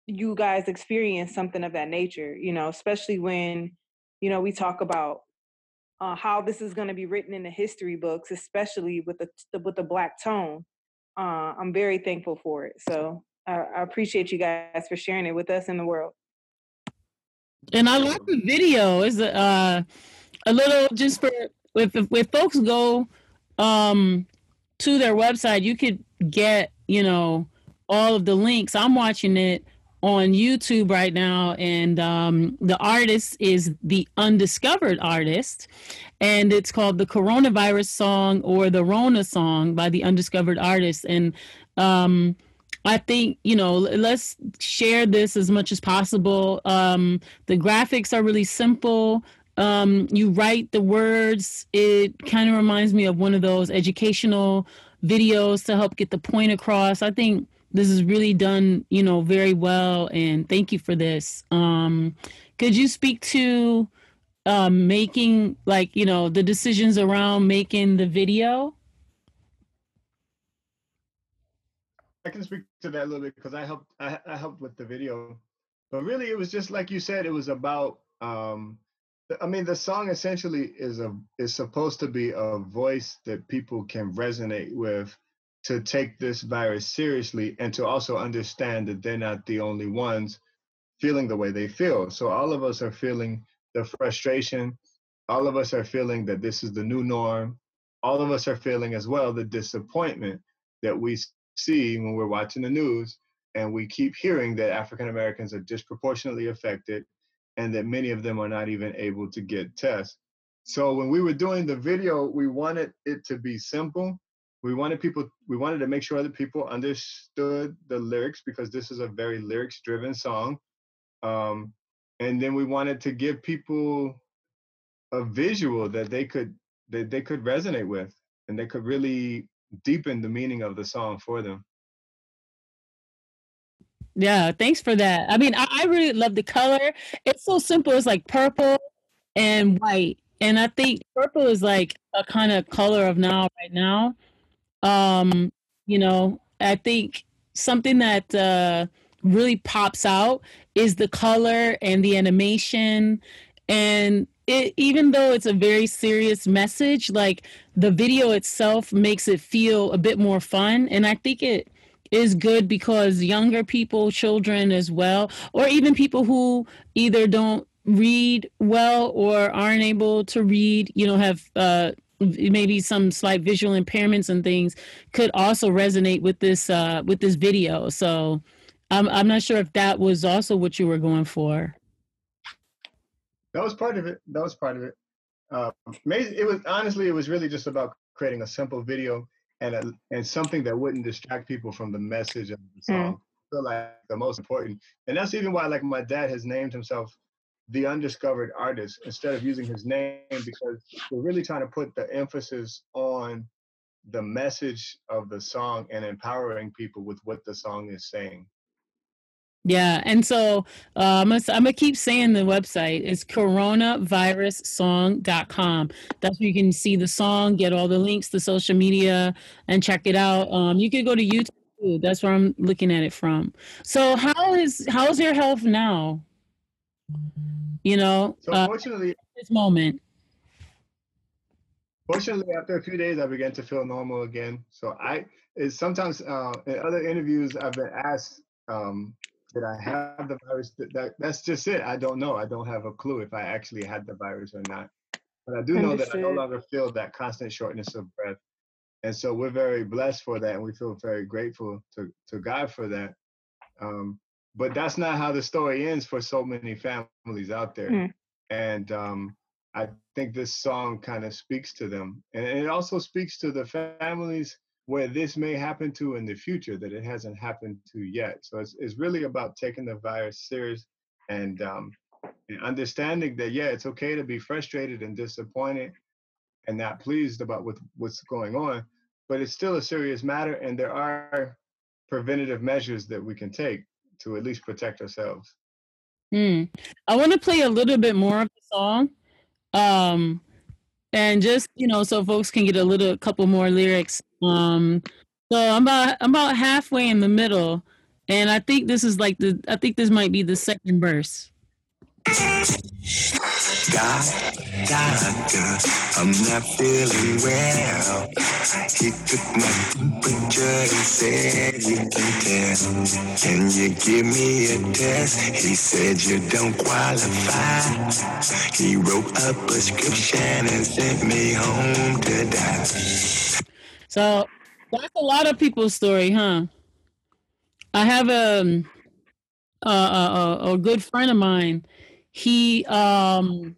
you guys experience something of that nature you know especially when you know we talk about uh, how this is going to be written in the history books especially with the, with the black tone uh, i'm very thankful for it. So I, I appreciate you guys for sharing it with us in the world. And i love the video. Is uh a little just for with if folks go um to their website, you could get, you know, all of the links. I'm watching it on YouTube right now, and um, the artist is the Undiscovered Artist, and it's called the Coronavirus Song or the Rona Song by the Undiscovered Artist. And um, I think, you know, let's share this as much as possible. Um, the graphics are really simple um, you write the words. It kind of reminds me of one of those educational videos to help get the point across. I think this is really done, you know, very well. And thank you for this. Um, could you speak to um, making, like, you know, the decisions around making the video? I can speak to that a little bit because I helped. I, I helped with the video, but really, it was just like you said. It was about um, I mean, the song essentially is a is supposed to be a voice that people can resonate with to take this virus seriously and to also understand that they're not the only ones feeling the way they feel. So all of us are feeling the frustration. All of us are feeling that this is the new norm. All of us are feeling as well the disappointment that we see when we're watching the news and we keep hearing that African Americans are disproportionately affected and that many of them are not even able to get tests. So when we were doing the video, we wanted it to be simple, we wanted people we wanted to make sure that people understood the lyrics because this is a very lyrics driven song. Um, and then we wanted to give people a visual that they could that they could resonate with and they could really deepen the meaning of the song for them. Yeah thanks for that. I mean I, I really love the color. It's so simple. It's like purple and white. And i think purple is like a kind of color of now right now. Um you know i think something that uh really pops out is the color and the animation. And it even though it's a very serious message like the video itself makes it feel a bit more fun. And i think it is good because younger people children as well or even people who either don't read well or aren't able to read you know have uh maybe some slight visual impairments and things could also resonate with this uh with this video so i'm i'm not sure if that was also what you were going for that was part of it. That was part of it. Uh, it was honestly, it was really just about creating a simple video and a, and something that wouldn't distract people from the message of the song. Mm. I feel like the most important, and that's even why like my dad has named himself the undiscovered artist instead of using his name because we're really trying to put the emphasis on the message of the song and empowering people with what the song is saying. Yeah, and so uh, I'm, gonna, I'm gonna keep saying the website is coronavirussong.com. That's where you can see the song, get all the links to social media, and check it out. Um, you could go to YouTube. Too. That's where I'm looking at it from. So how is how's your health now? You know, so uh, fortunately, this moment. Fortunately, after a few days, I began to feel normal again. So I, is sometimes uh, in other interviews, I've been asked um, did I have the virus? That, that, that's just it. I don't know. I don't have a clue if I actually had the virus or not. But I do know Understood. that I no longer feel that constant shortness of breath. And so we're very blessed for that, and we feel very grateful to, to God for that. Um, but that's not how the story ends for so many families out there. Mm. And um, I think this song kind of speaks to them. And it also speaks to the families where this may happen to in the future that it hasn't happened to yet. So it's, it's really about taking the virus serious and, um, and understanding that, yeah, it's okay to be frustrated and disappointed and not pleased about what, what's going on, but it's still a serious matter. And there are preventative measures that we can take to at least protect ourselves. Hmm. I want to play a little bit more of the song. Um, and just you know so folks can get a little couple more lyrics um so i'm about i'm about halfway in the middle and i think this is like the i think this might be the second verse God, I'm not feeling well. He took my temperature and said he can tell. Can you give me a test? He said you don't qualify. He wrote a prescription and sent me home to die. So that's a lot of people's story, huh? I have a a, a, a good friend of mine. He um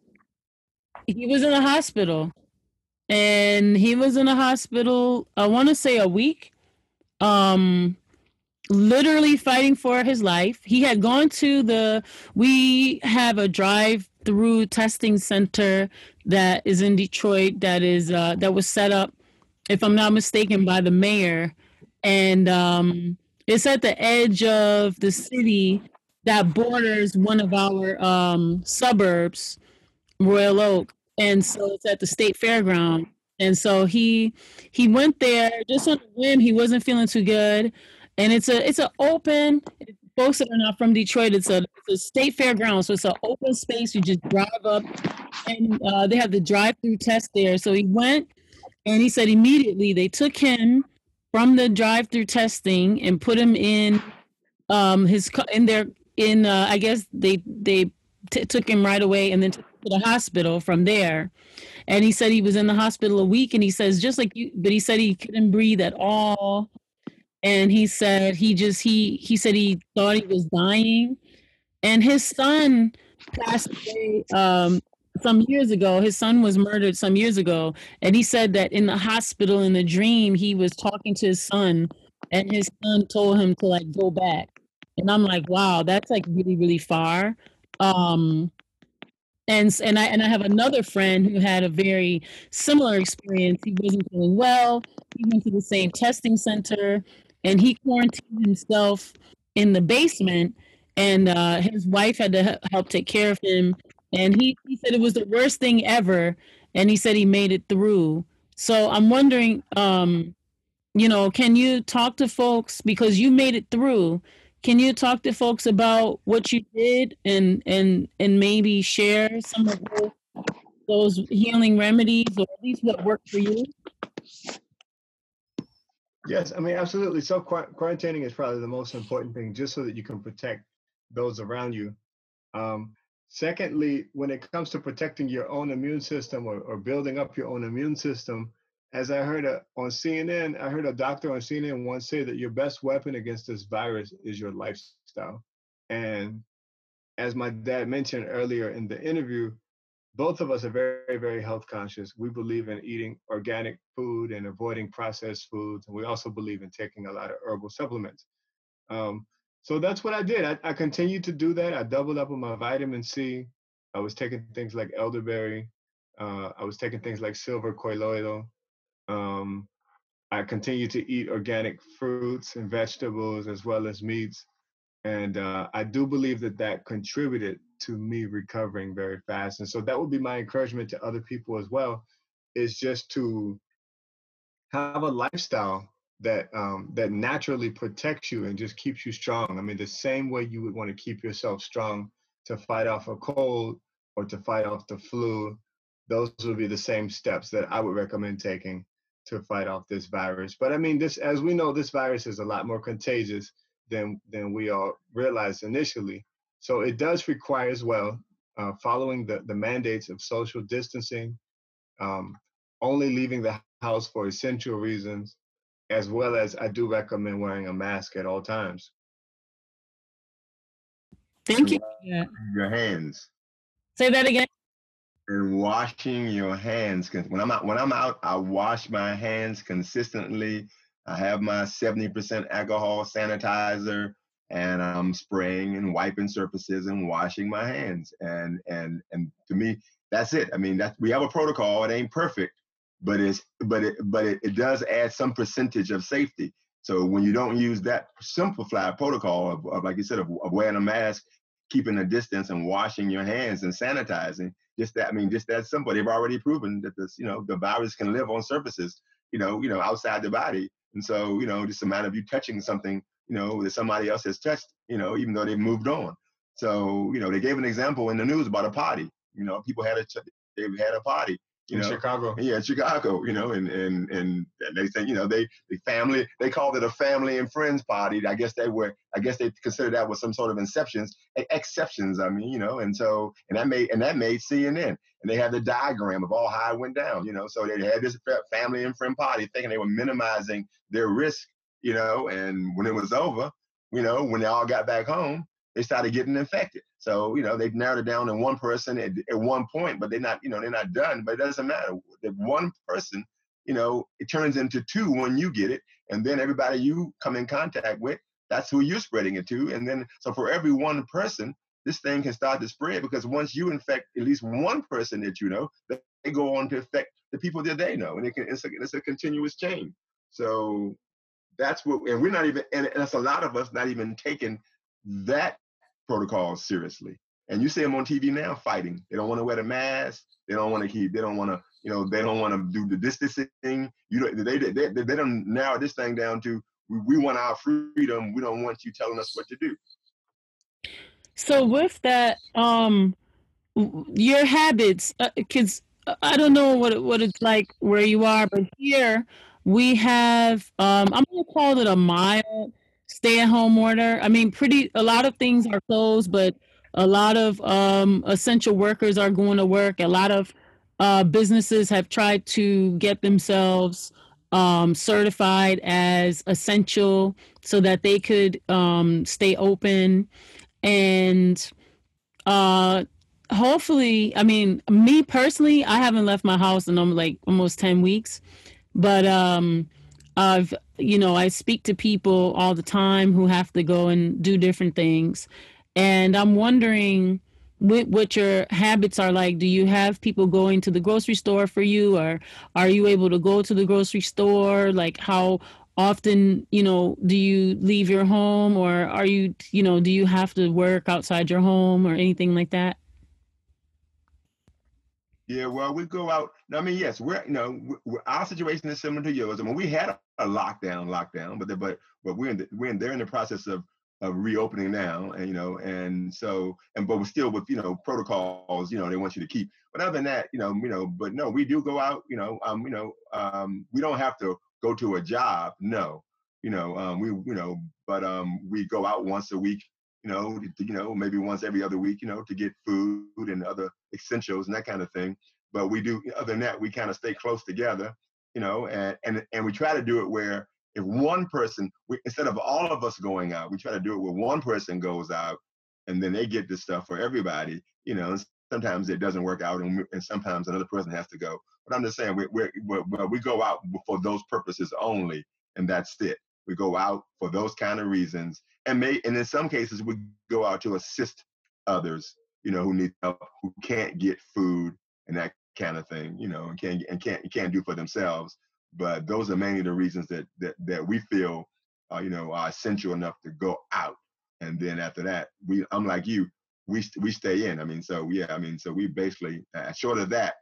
he was in the hospital and he was in a hospital i want to say a week um literally fighting for his life. He had gone to the we have a drive through testing center that is in detroit that is uh that was set up if i'm not mistaken by the mayor. And um it's at the edge of the city that borders one of our um suburbs royal oak and so it's at the state fairground. And so he he went there just on a whim. He wasn't feeling too good. And it's a it's an open folks that are not from detroit it's a, it's a state fairground. So it's an open space. You just drive up and uh, they have the drive-through test there. So he went and he said immediately they took him from the drive-through testing and put him in um his in their in uh, i guess they they t- took him right away and then to the hospital from there. And he said he was in the hospital a week and he says, just like you, but he said he couldn't breathe at all. And he said he just, he, he said he thought he was dying. And his son passed away um, some years ago. His son was murdered some years ago, and he said that in the hospital in the dream he was talking to his son, and his son told him to like go back. And I'm like, wow, that's like really really far. Um, and and I and I have another friend who had a very similar experience. He wasn't feeling well. He went to the same testing center, and he quarantined himself in the basement. And uh, his wife had to help take care of him. And he, he said it was the worst thing ever. And he said he made it through. So I'm wondering, um, you know, can you talk to folks because you made it through? Can you talk to folks about what you did and and and maybe share some of those, those healing remedies or at least what worked for you? Yes, I mean absolutely. So quarantining is probably the most important thing, just so that you can protect those around you. Um, secondly, when it comes to protecting your own immune system or, or building up your own immune system, as I heard a, on CNN, I heard a doctor on CNN once say that your best weapon against this virus is your lifestyle. And as my dad mentioned earlier in the interview, both of us are very, very health conscious. We believe in eating organic food and avoiding processed foods. And we also believe in taking a lot of herbal supplements. Um, so that's what I did. I, I continued to do that. I doubled up on my vitamin C. I was taking things like elderberry. Uh, I was taking things like silver colloidal. Um, I continue to eat organic fruits and vegetables as well as meats. And uh, I do believe that that contributed to me recovering very fast. And so that would be my encouragement to other people as well, is just to have a lifestyle that um, that naturally protects you and just keeps you strong. I mean, the same way you would want to keep yourself strong to fight off a cold or to fight off the flu, those would be the same steps that I would recommend taking to fight off this virus. But I mean, this as we know, this virus is a lot more contagious than than we all realized initially. So it does require as well uh, following the the mandates of social distancing, um, only leaving the house for essential reasons, as well as I do recommend wearing a mask at all times. Thank you. Your hands. Say that again and washing your hands. When I'm out, when I'm out, I wash my hands consistently. I have my 70% alcohol sanitizer, and I'm spraying and wiping surfaces and washing my hands. And and and to me, that's it. I mean, that we have a protocol. It ain't perfect, but it's but it but it, it does add some percentage of safety. So when you don't use that simplified protocol of, of like you said, of, of wearing a mask, keeping a distance, and washing your hands and sanitizing, just that, I mean, just that simple. They've already proven that this, you know, the virus can live on surfaces, you know, you know, outside the body. And so, you know, just a matter of you touching something, you know, that somebody else has touched, you know, even though they've moved on. So, you know, they gave an example in the news about a party. You know, people had a they had a party, you in know, Chicago. Yeah, Chicago. You know, and and and they say, you know, they the family they called it a family and friends party. I guess they were. I guess they considered that was some sort of exceptions, exceptions. I mean, you know, and so and that made and that made CNN, and they had the diagram of all how it went down. You know, so they had this family and friend party, thinking they were minimizing their risk. You know, and when it was over, you know, when they all got back home, they started getting infected. So, you know, they've narrowed it down to one person at, at one point, but they're not, you know, they're not done. But it doesn't matter. The one person, you know, it turns into two when you get it. And then everybody you come in contact with, that's who you're spreading it to. And then, so for every one person, this thing can start to spread because once you infect at least one person that you know, they go on to affect the people that they know. And it can, it's, a, it's a continuous chain. So that's what, and we're not even, and that's a lot of us not even taking that protocols seriously. And you see them on TV now fighting. They don't want to wear the mask. They don't want to keep. They don't want to. You know. They don't want to do the distancing. You know. They they they, they don't narrow this thing down to we, we want our freedom. We don't want you telling us what to do. So with that, um, your habits, because uh, I don't know what what it's like where you are, but here we have. Um, I'm gonna call it a mild stay at home order. I mean, pretty a lot of things are closed, but a lot of um, essential workers are going to work. A lot of uh, businesses have tried to get themselves um, certified as essential so that they could um, stay open. And uh, hopefully, I mean, me personally, I haven't left my house in um, like almost 10 weeks, but um, I've, you know, I speak to people all the time who have to go and do different things. And I'm wondering what, what your habits are like. Do you have people going to the grocery store for you, or are you able to go to the grocery store? Like, how often, you know, do you leave your home, or are you, you know, do you have to work outside your home or anything like that? Yeah, well, we go out. I mean, yes, we're you know we're, our situation is similar to yours. I mean, we had a, a lockdown, lockdown, but but but we're in the, we're in, they're in the process of of reopening now, and you know, and so and but we're still with you know protocols. You know, they want you to keep. But other than that, you know, you know, but no, we do go out. You know, um, you know, um, we don't have to go to a job. No, you know, um, we you know, but um, we go out once a week you know, you know, maybe once every other week, you know, to get food and other essentials and that kind of thing. But we do other than that, we kind of stay close together, you know, and and and we try to do it where if one person, we, instead of all of us going out, we try to do it where one person goes out and then they get the stuff for everybody, you know. Sometimes it doesn't work out, and, and sometimes another person has to go. But I'm just saying, we we we go out for those purposes only, and that's it. We go out for those kind of reasons, and may and in some cases we go out to assist others you know who need help who can't get food and that kind of thing you know and can't and can't can't do for themselves but those are mainly the reasons that that, that we feel uh, you know are essential enough to go out and then after that we i'm like you we we stay in i mean so yeah i mean so we basically uh, short of that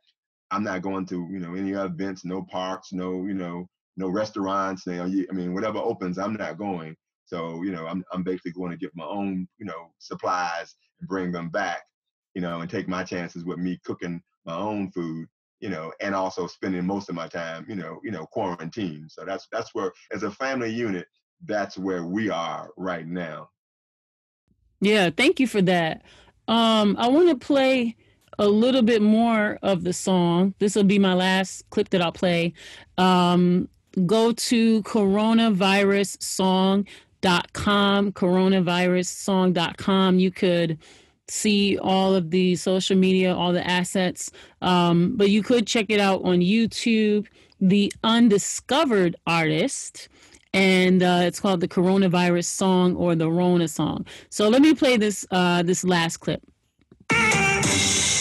i'm not going to you know any events no parks no you know no restaurants you know, i mean whatever opens i'm not going so, you know, I'm, I'm basically going to get my own, you know, supplies and bring them back, you know, and take my chances with me cooking my own food, you know, and also spending most of my time, you know, you know, quarantined. So that's that's where as a family unit, that's where we are right now. Yeah, thank you for that. Um, I want to play a little bit more of the song. This will be my last clip that I'll play. Um, go to coronavirus song com coronavirussong.com you could see all of the social media all the assets. Um, but you could check it out on youtube. The undiscovered artist and uh, it's called the coronavirus song or the rona song. So let me play this uh, this last clip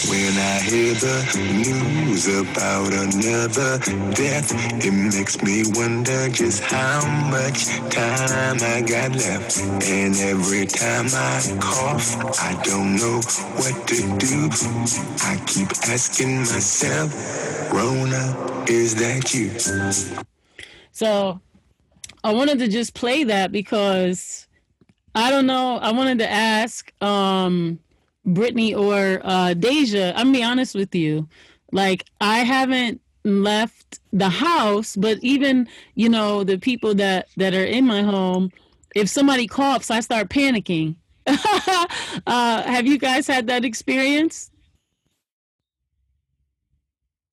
when I hear the news about another death, it makes me wonder just how much time I got left. And every time I cough, I don't know what to do. I keep asking myself, Rona, is that you? So I wanted to just play that because I don't know. I wanted to ask um Brittany or uh, Deja, I'm gonna be honest with you. Like I haven't left the house, but even you know the people that that are in my home, if somebody coughs, I start panicking. uh, have you guys had that experience?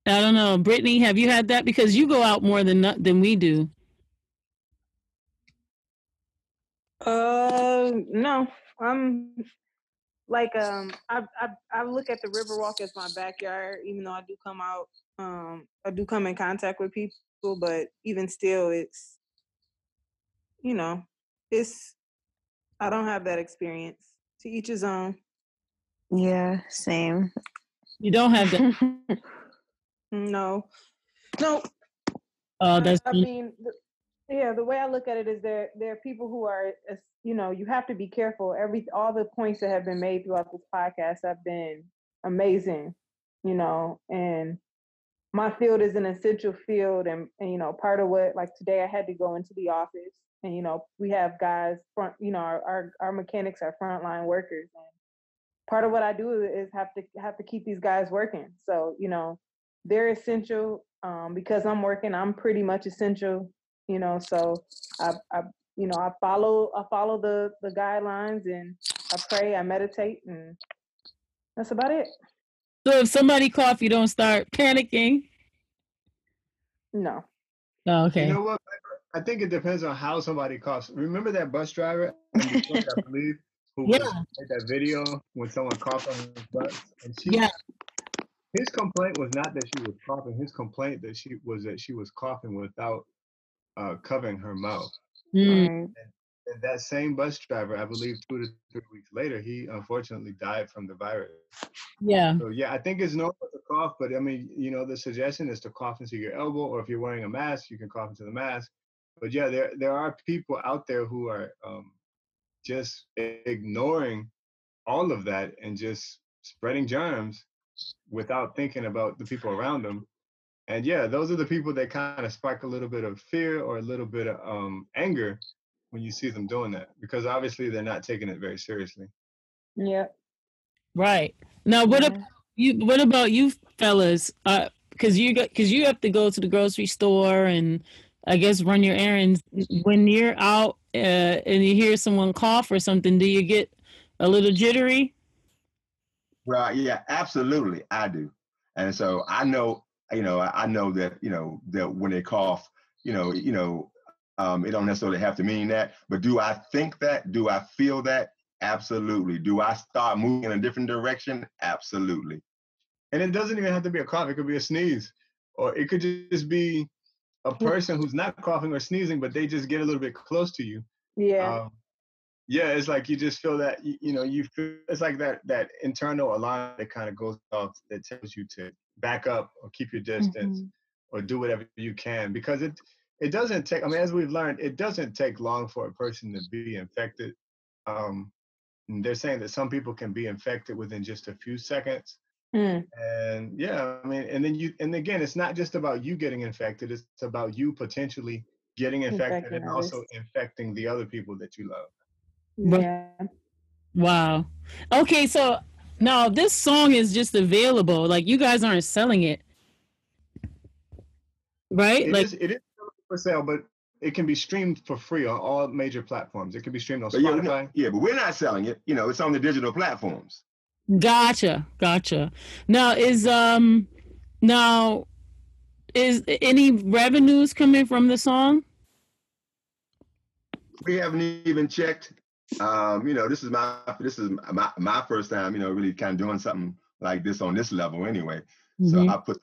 I don't know, Brittany. Have you had that? Because you go out more than than we do. Uh, no. I'm like um I, I I look at the Riverwalk as my backyard, even though I do come out um I do come in contact with people, but even still it's you know, it's I don't have that experience. To each his own. Yeah, same. You don't have that. no. No. Oh, that's I, I mean yeah, the way I look at it is there there are people who are you know, you have to be careful. Every all the points that have been made throughout this podcast have been amazing, you know, and my field is an essential field and, and you know, part of what like today I had to go into the office and you know, we have guys front, you know, our our, our mechanics are frontline workers and part of what I do is have to have to keep these guys working. So, you know, they're essential um, because I'm working, I'm pretty much essential, you know, so I, I you know, I follow I follow the the guidelines and I pray, I meditate, and that's about it. So if somebody cough, you don't start panicking. No. Oh, okay. You know what? I think it depends on how somebody coughs. Remember that bus driver, I believe, who who yeah. made that video when someone coughed on his butt, and she yeah. His complaint was not that she was coughing. His complaint that she was that she was coughing without uh, covering her mouth. Mm. And, and that same bus driver, I believe, two to three weeks later, he unfortunately died from the virus. Yeah. So yeah, I think it's normal to cough, but I mean, you know, the suggestion is to cough into your elbow, or if you're wearing a mask, you can cough into the mask. But yeah, there there are people out there who are um, just ignoring all of that and just spreading germs without thinking about the people around them. And yeah, those are the people that kind of spark a little bit of fear or a little bit of um, anger when you see them doing that, because obviously they're not taking it very seriously. Yeah. Right. Now, what yeah. about you? What about you, fellas? Uh, because you got because you have to go to the grocery store and I guess run your errands. When you're out uh, and you hear someone cough or something, do you get a little jittery? Right. Yeah, absolutely. I do. And so I know, you know, I know that, you know, that when they cough, you know, you know, um, it don't necessarily have to mean that, but do I think that? Do I feel that? Absolutely. Do I start moving in a different direction? Absolutely. And it doesn't even have to be a cough. It could be a sneeze, or it could just be a person who's not coughing or sneezing, but they just get a little bit close to you. Yeah. Um, yeah, it's like you just feel that you, you know you feel it's like that that internal alarm that kind of goes off that tells you to back up or keep your distance mm-hmm. or do whatever you can because it it doesn't take. I mean, as we've learned, it doesn't take long for a person to be infected. Um, they're saying that some people can be infected within just a few seconds. Mm. And yeah, I mean, and then you, and again, it's not just about you getting infected; it's about you potentially getting infected and also infecting the other people that you love. Yeah. Wow. Okay, so now this song is just available. Like you guys aren't selling it, right? It like is, it is for sale, but it can be streamed for free on all major platforms. It can be streamed on Spotify. Yeah, yeah, but we're not selling it. You know, it's on the digital platforms. Gotcha, gotcha. Now is um now is any revenues coming from the song? We haven't even checked. Um, you know, this is my this is my my first time, you know, really kind of doing something like this on this level anyway. Mm-hmm. So I put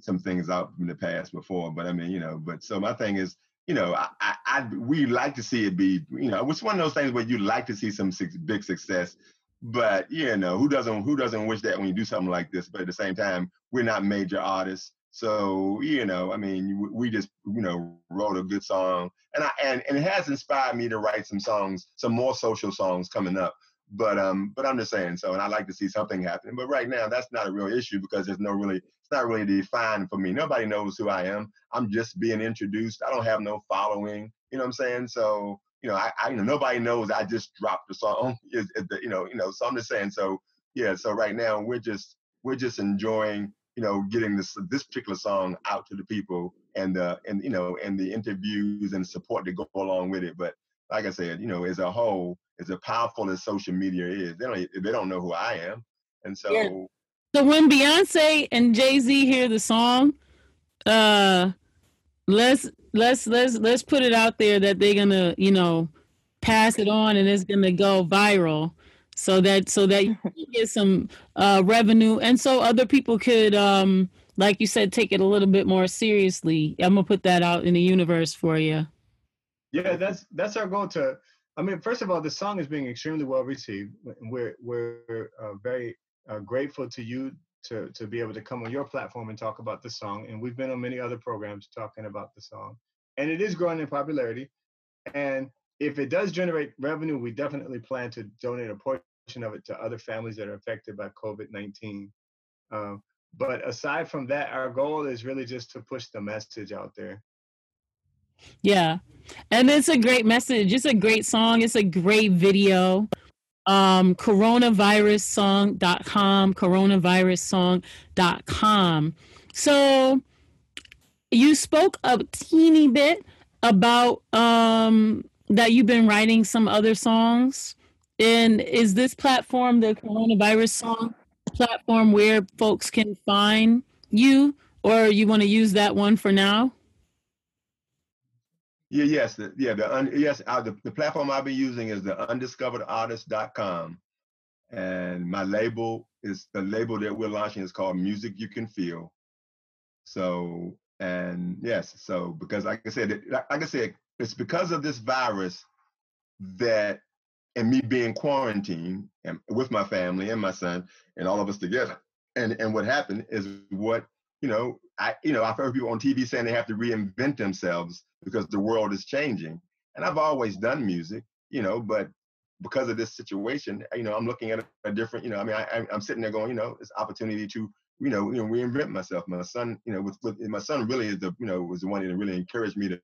some things out in the past before, but I mean, you know, but so my thing is, you know, I, I, I we like to see it be, you know, it's one of those things where you like to see some big success, but you know, who doesn't who doesn't wish that when you do something like this? But at the same time, we're not major artists, so you know, I mean, we just you know wrote a good song, and I and, and it has inspired me to write some songs, some more social songs coming up. But um, but I'm just saying so, and I like to see something happening. But right now, that's not a real issue because there's no really, it's not really defined for me. Nobody knows who I am. I'm just being introduced. I don't have no following. You know what I'm saying? So you know, I, I you know nobody knows I just dropped the song. Is you know, you know. So I'm just saying. So yeah. So right now we're just we're just enjoying you know, getting this this particular song out to the people and the and you know and the interviews and support that go along with it. But like I said, you know, as a whole, as a powerful as social media is, they don't they don't know who I am, and so. Yeah. So when Beyonce and Jay Z hear the song, uh, let's let's let's let's put it out there that they're gonna you know pass it on and it's gonna go viral so that so that you get some uh, revenue. And so other people could um like you said take it a little bit more seriously. I'm gonna put that out in the universe for you yeah that's that's our goal to i mean first of all the song is being extremely well received we're we're uh, very uh, grateful to you to to be able to come on your platform and talk about the song. And we've been on many other programs talking about the song. And it is growing in popularity. And if it does generate revenue, we definitely plan to donate a portion of it to other families that are affected by COVID 19. Um, but aside from that, our goal is really just to push the message out there. Yeah. And it's a great message. It's a great song. It's a great video. Um, coronavirussong.com, coronavirussong.com. So you spoke a teeny bit about um, that you've been writing some other songs. And is this platform the coronavirus song platform where folks can find you, or you want to use that one for now? Yeah, yes, the, yeah, the un, yes, uh, the, the platform I'll be using is the undiscoveredartist.com, and my label is the label that we're launching is called Music You Can Feel. So, and yes, so because like I said, like I said, it's because of this virus that, and me being quarantined and with my family and my son and all of us together, and and what happened is what you know, I you know I've heard people on TV saying they have to reinvent themselves because the world is changing. And I've always done music, you know, but because of this situation, you know, I'm looking at a, different, you know, I mean, I, I'm sitting there going, you know, this opportunity to, you know, you know, reinvent myself. My son, you know, with, with my son really is the, you know, was the one that really encouraged me to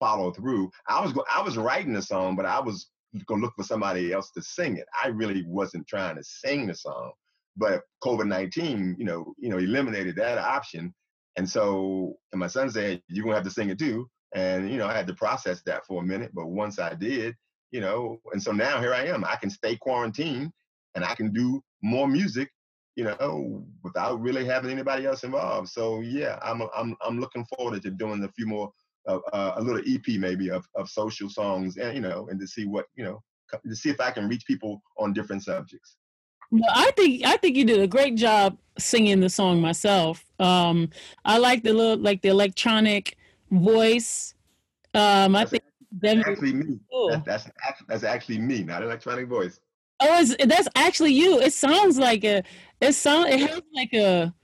follow through. I was, go, I was writing the song, but I was gonna look for somebody else to sing it. I really wasn't trying to sing the song, but COVID-19, you know, you know, eliminated that option. And so, and my son said, you're gonna have to sing it too. And, you know, I had to process that for a minute. But once I did, you know, and so now here I am. I can stay quarantined and I can do more music, you know, without really having anybody else involved. So yeah, I'm I'm I'm looking forward to doing a few more, uh, a little EP maybe of of social songs, and you know, and to see what you know, to see if I can reach people on different subjects. No, I think I think you did a great job singing the song myself. Um, I like the little like the electronic voice. Um, I think that's actually me. Cool. That, that's that's actually me, not electronic voice. Oh, it's, that's actually you. It sounds like a. It sound. It has like a.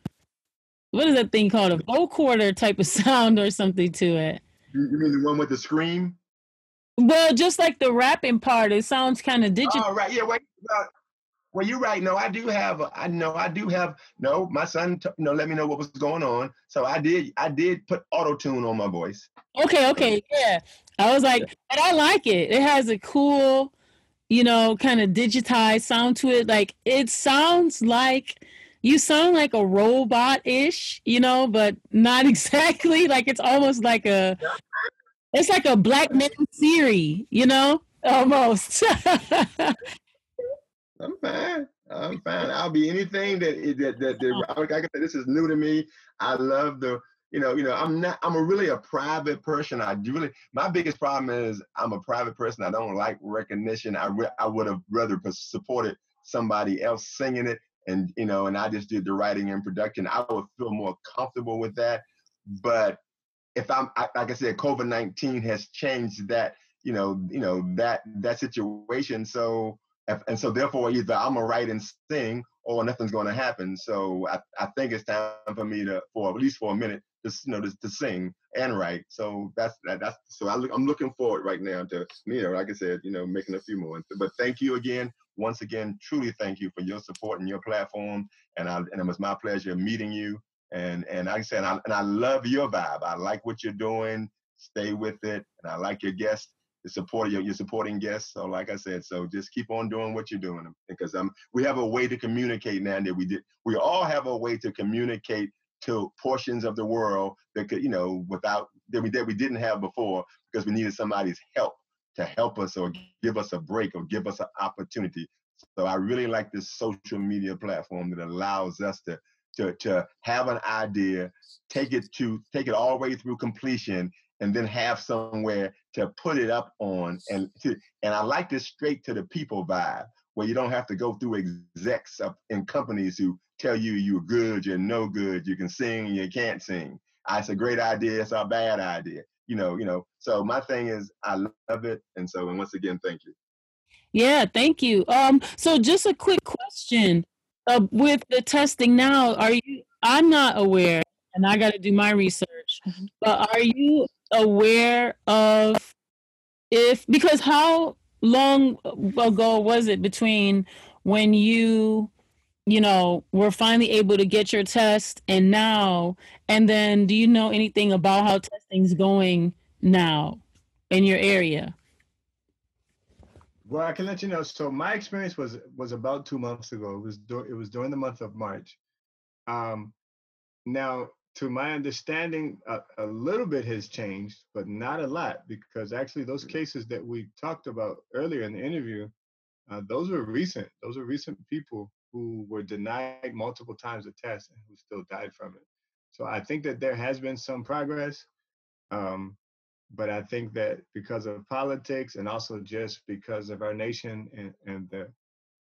What is that thing called? A vocoder type of sound or something to it. You mean the one with the scream? Well, just like the rapping part, it sounds kind of digital. Oh, right. Yeah. Wait. Uh, well, you're right. No, I do have. I know I do have. No, my son, t- you know, let me know what was going on. So I did. I did put auto tune on my voice. Okay. Okay. Yeah. I was like, but I like it. It has a cool, you know, kind of digitized sound to it. Like it sounds like you sound like a robot ish, you know, but not exactly. Like it's almost like a. It's like a black man Siri, you know, almost. I'm fine. I'm fine. I'll be anything that that that, that like I said, this is new to me. I love the you know, you know, I'm not, I'm a really a private person. I really, my biggest problem is I'm a private person. I don't like recognition. I, re, I would have rather supported somebody else singing it and, you know, and I just did the writing and production. I would feel more comfortable with that. But if I'm, I, like I said, COVID-19 has changed that, you know, you know, that, that situation. So, and so therefore either I'm gonna write and sing or nothing's going to happen. So I, I think it's time for me to, for at least for a minute, just you know, to, to sing and write. So that's that, that's so I look, I'm looking forward right now to you know, like I said, you know, making a few more. But thank you again, once again, truly thank you for your support and your platform. And I and it was my pleasure meeting you. And and like I said, I, and I love your vibe. I like what you're doing. Stay with it, and I like your guests the support your, your supporting guests. So like I said, so just keep on doing what you're doing because um we have a way to communicate now that we did we all have a way to communicate to portions of the world that could you know without that we that we didn't have before because we needed somebody's help to help us or give us a break or give us an opportunity. So I really like this social media platform that allows us to to to have an idea, take it to take it all the way through completion, and then have somewhere to put it up on and to, and I like this straight to the people vibe where you don't have to go through execs up in companies who tell you you're good, you're no good, you can sing, you can't sing. Ah, it's a great idea, it's a bad idea. You know, you know. So my thing is I love it. And so and once again, thank you. Yeah, thank you. Um, so just a quick question. Uh, with the testing now, are you I'm not aware and I gotta do my research, mm-hmm. but are you aware of if because how long ago was it between when you you know we're finally able to get your test and now and then do you know anything about how testing's going now in your area well i can let you know so my experience was was about two months ago it was it was during the month of march um now to my understanding, a, a, little bit has changed, but not a lot, because actually those mm. cases that we talked about earlier in the interview, uh, those were recent. Those are recent people who were denied multiple times a test and who still died from it. So I think that there has been some progress. Um, but I think that because of politics and also just because of our nation and, and the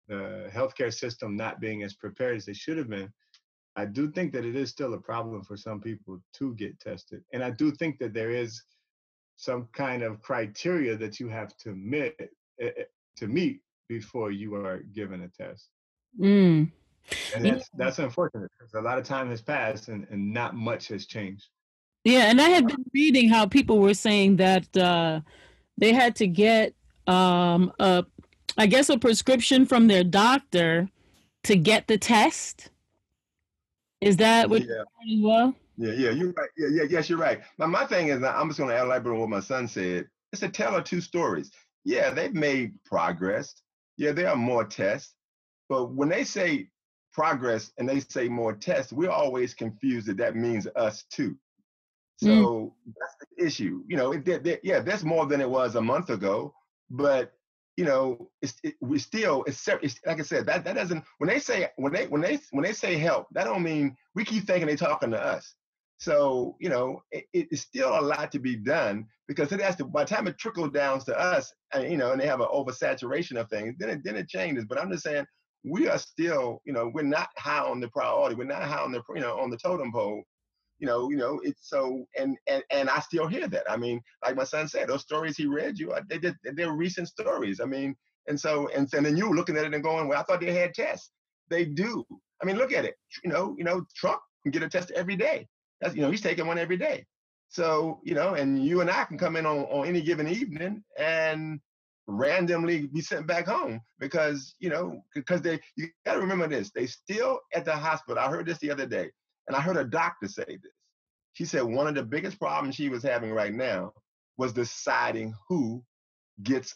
the healthcare system not being as prepared as they should have been, I do think that it is still a problem for some people to get tested. And I do think that there is some kind of criteria that you have to meet eh, eh, to meet before you are given a test. Mm. And that's that's unfortunate because a lot of time has passed and, and not much has changed. Yeah, and I had been reading how people were saying that uh, they had to get um, a, I guess, a prescription from their doctor to get the test. Is that what Yeah. as well? Yeah, yeah, you're right. Yeah, yeah, yes, you're right. Now, my thing is, I'm just going to elaborate on what my son said. It's a tale of two stories. Yeah, they've made progress. Yeah, there are more tests. But when they say progress and they say more tests, we're always confused that that means us too. So mm. that's the issue. You know, it, there- there- yeah, that's more than it was a month ago. But you know, it's it, we still it's, it's like I said that that doesn't when they say when they when they when they say help that don't mean we keep thinking they're talking to us. So you know, it, it's still a lot to be done because it has to. By the time it trickles down to us, and you know, and they have an oversaturation of things, then it then it changes. But I'm just saying we are still, you know, we're not high on the priority. We're not high on the you know on the totem pole you know, you know, it's so, and and and I still hear that. I mean, like my son said, those stories he read you, uh, they did, they're recent stories. I mean, and so, and, and then you looking at it and going, well, I thought they had tests. They do. I mean, look at it. You know, you know, Trump can get a test every day. That's you know, he's taking one every day. So you know, and you and I can come in on on any given evening and randomly be sent back home because you know because they you got to remember this they still at the hospital i heard this the other day and I heard a doctor say this. She said one of the biggest problems she was having right now was deciding who gets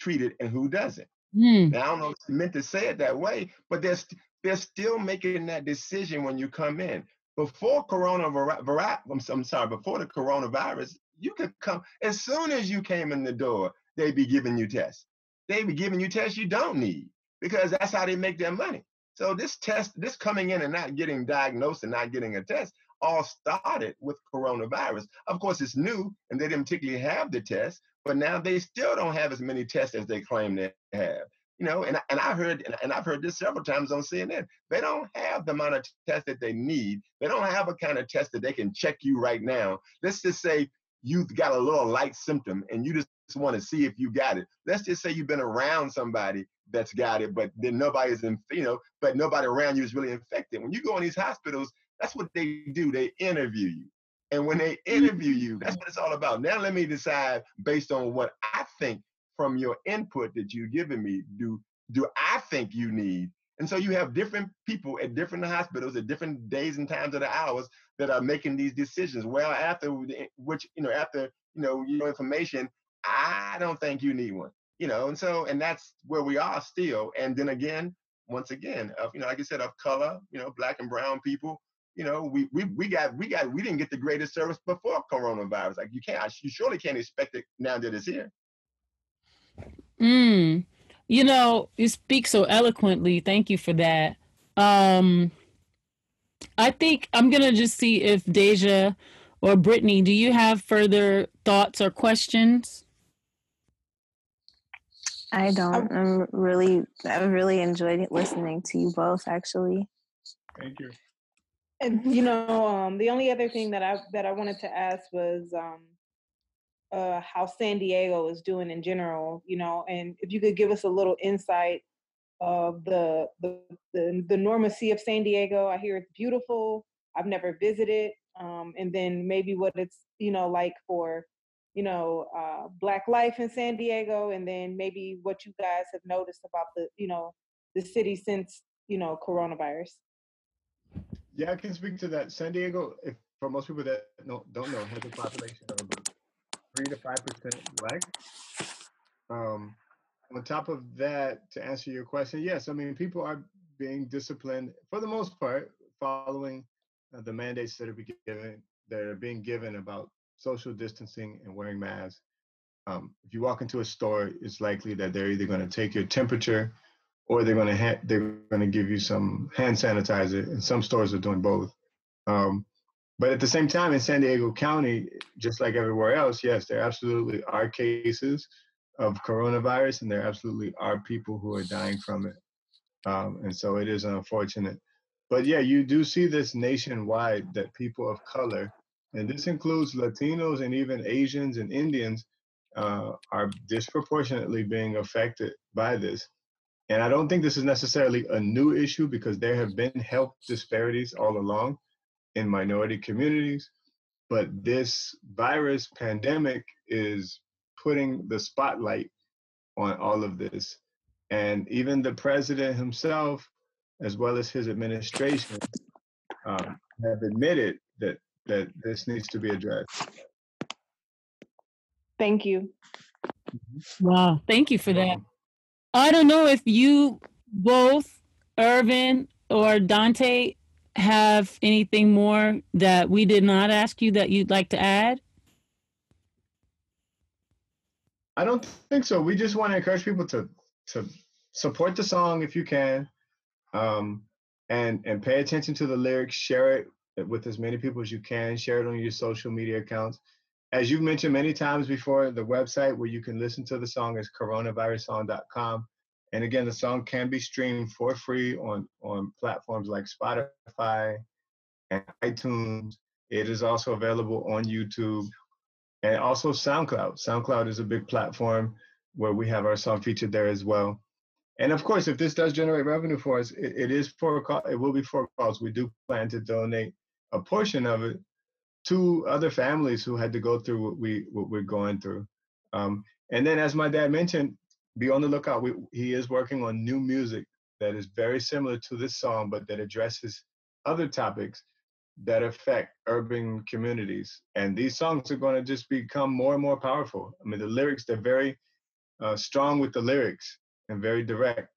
treated and who doesn't. Hmm. Now I don't know if she meant to say it that way, but they're, st- they're still making that decision when you come in. Before coronavirus, I'm, I'm sorry, before the coronavirus, you could come as soon as you came in the door, they'd be giving you tests. They'd be giving you tests you don't need because that's how they make their money. So this test, this coming in and not getting diagnosed and not getting a test, all started with coronavirus. Of course, it's new, and they didn't particularly have the test, but now they still don't have as many tests as they claim they have. You know, and and I heard and I've heard this several times on CNN. They don't have the amount of tests that they need. They don't have a kind of test that they can check you right now. Let's just say you've got a little light symptom and you just want to see if you got it. Let's just say you've been around somebody that's got it, but then nobody's in, you know, but nobody around you is really infected. When you go in these hospitals, that's what they do. They interview you. And when they mm. interview you, that's what it's all about. Now let me decide based on what I think from your input that you've given me, do do I think you need? And so you have different people at different hospitals at different days and times of the hours that are making these decisions. Well, after eh, which, you know, after, you know, your information, I don't think you need one. You know, and so and that's where we are still. And then again, once again, of you know, like I said, of color, you know, black and brown people, you know, we we we got we got we didn't get the greatest service before coronavirus. Like you can't, you surely can't expect it now that it's here. Mm. You know, you speak so eloquently. Thank you for that. Um, I think I'm gonna just see if Deja or Brittany, do you have further thoughts or questions? I don't. I'm really, I really enjoyed listening to you both. Actually, Thank you. And you know, um, the only other thing that I that I wanted to ask was um, uh, how San Diego is doing in general. You know, and if you could give us a little insight of the the the, the normacy of San Diego. I hear it's beautiful. I've never visited, um, and then maybe what it's you know like for you know uh, Black life in San Diego, and then maybe what you guys have noticed about the you know the city since you know coronavirus. Yeah, I can speak to that. San Diego, if for most people that don't know, has a population of about three to five percent black. Um, on top of that, to answer your question, yes, I mean people are being disciplined for the most part, following uh, the mandates that are being given that are being given about social distancing and wearing masks. Um, if you walk into a store, it's likely that they're either going to take your temperature or they're going to ha- they're going to give you some hand sanitizer. And some stores are doing both. Um, but at the same time, in San Diego County, just like everywhere else, yes, there absolutely are cases of coronavirus, and there absolutely are people who are dying from it. Um, and so it is unfortunate. But yeah, you do see this nationwide that people of color, and this includes Latinos and even Asians and Indians, uh, are disproportionately being affected by this. And I don't think this is necessarily a new issue because there have been health disparities all along in minority communities. But this virus pandemic is putting the spotlight on all of this. And even the president himself, as well as his administration, um, have admitted that, that this needs to be addressed. Thank you. Wow. Thank you for that. I don't know if you both, Irvin or Dante, have anything more that we did not ask you that you'd like to add? I don't think so. We just want to encourage people to to support the song if you can, um, and and pay attention to the lyrics. Share it Uh, with as many people as you can. Share it on your social media accounts. As you've mentioned many times before, the website where you can listen to the song is coronavirussong.com. And again, the song can be streamed for free on, on platforms like Spotify and iTunes. It is also available on YouTube and also SoundCloud. SoundCloud is a big platform where we have our song featured there as well. And of course, if this does generate revenue for us, it, it is for it will be for cause. We do plan to donate a portion of it to other families who had to go through what we what we're going through. Um, and then, as my dad mentioned, be on the lookout. We, he is working on new music that is very similar to this song, but that addresses other topics that affect urban communities. And these songs are going to just become more and more powerful. I mean, the lyrics, they're very uh, strong with the lyrics and very direct.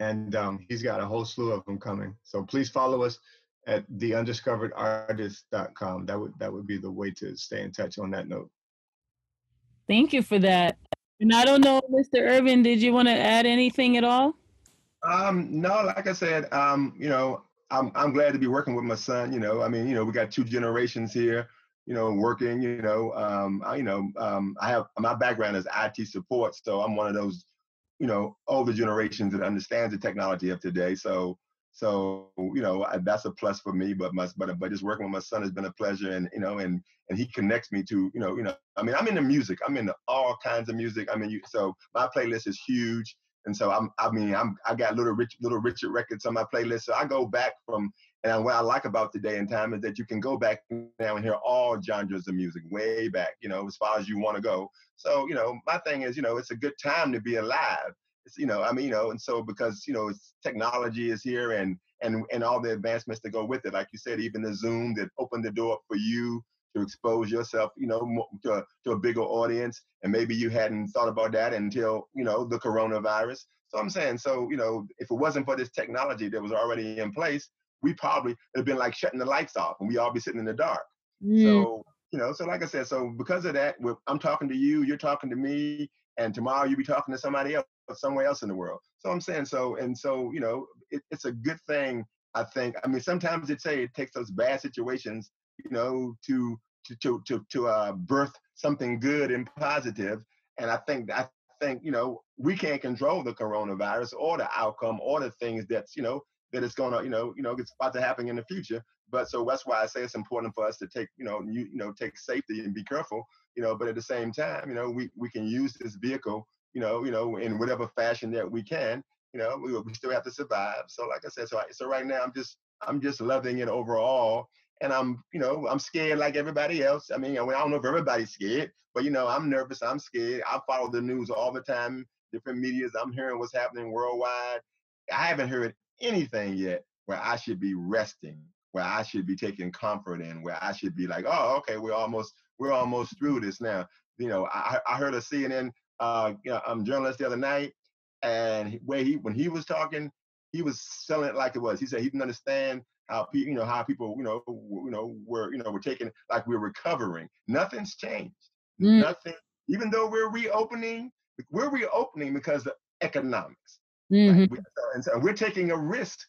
And um, he's got a whole slew of them coming. So please follow us at theundiscoveredartist.com. That would that would be the way to stay in touch on that note. Thank you for that. And I don't know, Mr. Irvin, did you want to add anything at all? Um, no, like I said, um, you know, I'm I'm glad to be working with my son. You know, I mean, you know, we got two generations here. You know, working. You know, um, I, you know, um, I have my background is IT support, so I'm one of those, you know, older generations that understands the technology of today. So, so you know, that's a plus for me. But my but but just working with my son has been a pleasure, and you know, and and he connects me to you know, you know, I mean, I'm into music. I'm into all kinds of music. I mean, you, so my playlist is huge. And so I'm, I mean, I'm, I got little rich, little Richard records on my playlist. So I go back from, and what I like about today and time is that you can go back now and hear all genres of music way back, you know, as far as you want to go. So, you know, my thing is, you know, it's a good time to be alive. It's, you know, I mean, you know, and so because, you know, it's, technology is here and, and, and all the advancements that go with it. Like you said, even the Zoom that opened the door for you to expose yourself, you know, to a, to a bigger audience. And maybe you hadn't thought about that until, you know, the coronavirus. So I'm saying, so, you know, if it wasn't for this technology that was already in place, we probably would have been like shutting the lights off and we all be sitting in the dark. Mm. So, you know, so like I said, so because of that, I'm talking to you, you're talking to me, and tomorrow you'll be talking to somebody else somewhere else in the world. So I'm saying, so, and so, you know, it, it's a good thing I think. I mean, sometimes it say it takes those bad situations you know, to to to to, to uh, birth something good and positive. And I think I think you know we can't control the coronavirus or the outcome or the things that's you know that it's gonna you know you know it's about to happen in the future. But so that's why I say it's important for us to take you know you you know take safety and be careful. You know, but at the same time, you know, we we can use this vehicle, you know, you know, in whatever fashion that we can. You know, we, we still have to survive. So like I said, so I, so right now I'm just I'm just loving it overall and I'm, you know, I'm scared like everybody else. I mean, I don't know if everybody's scared, but you know, I'm nervous. I'm scared. I follow the news all the time, different medias. I'm hearing what's happening worldwide. I haven't heard anything yet where I should be resting, where I should be taking comfort in, where I should be like, oh, okay, we're almost we're almost through this now. You know, I, I heard a CNN uh, you know, um, journalist the other night, and where he when he was talking, he was selling it like it was. He said he didn't understand how people, you know, how people, you know, you know, were, you know, we're taking like we're recovering. Nothing's changed. Mm. Nothing. Even though we're reopening, we're reopening because of economics. Mm-hmm. Right? And so we're taking a risk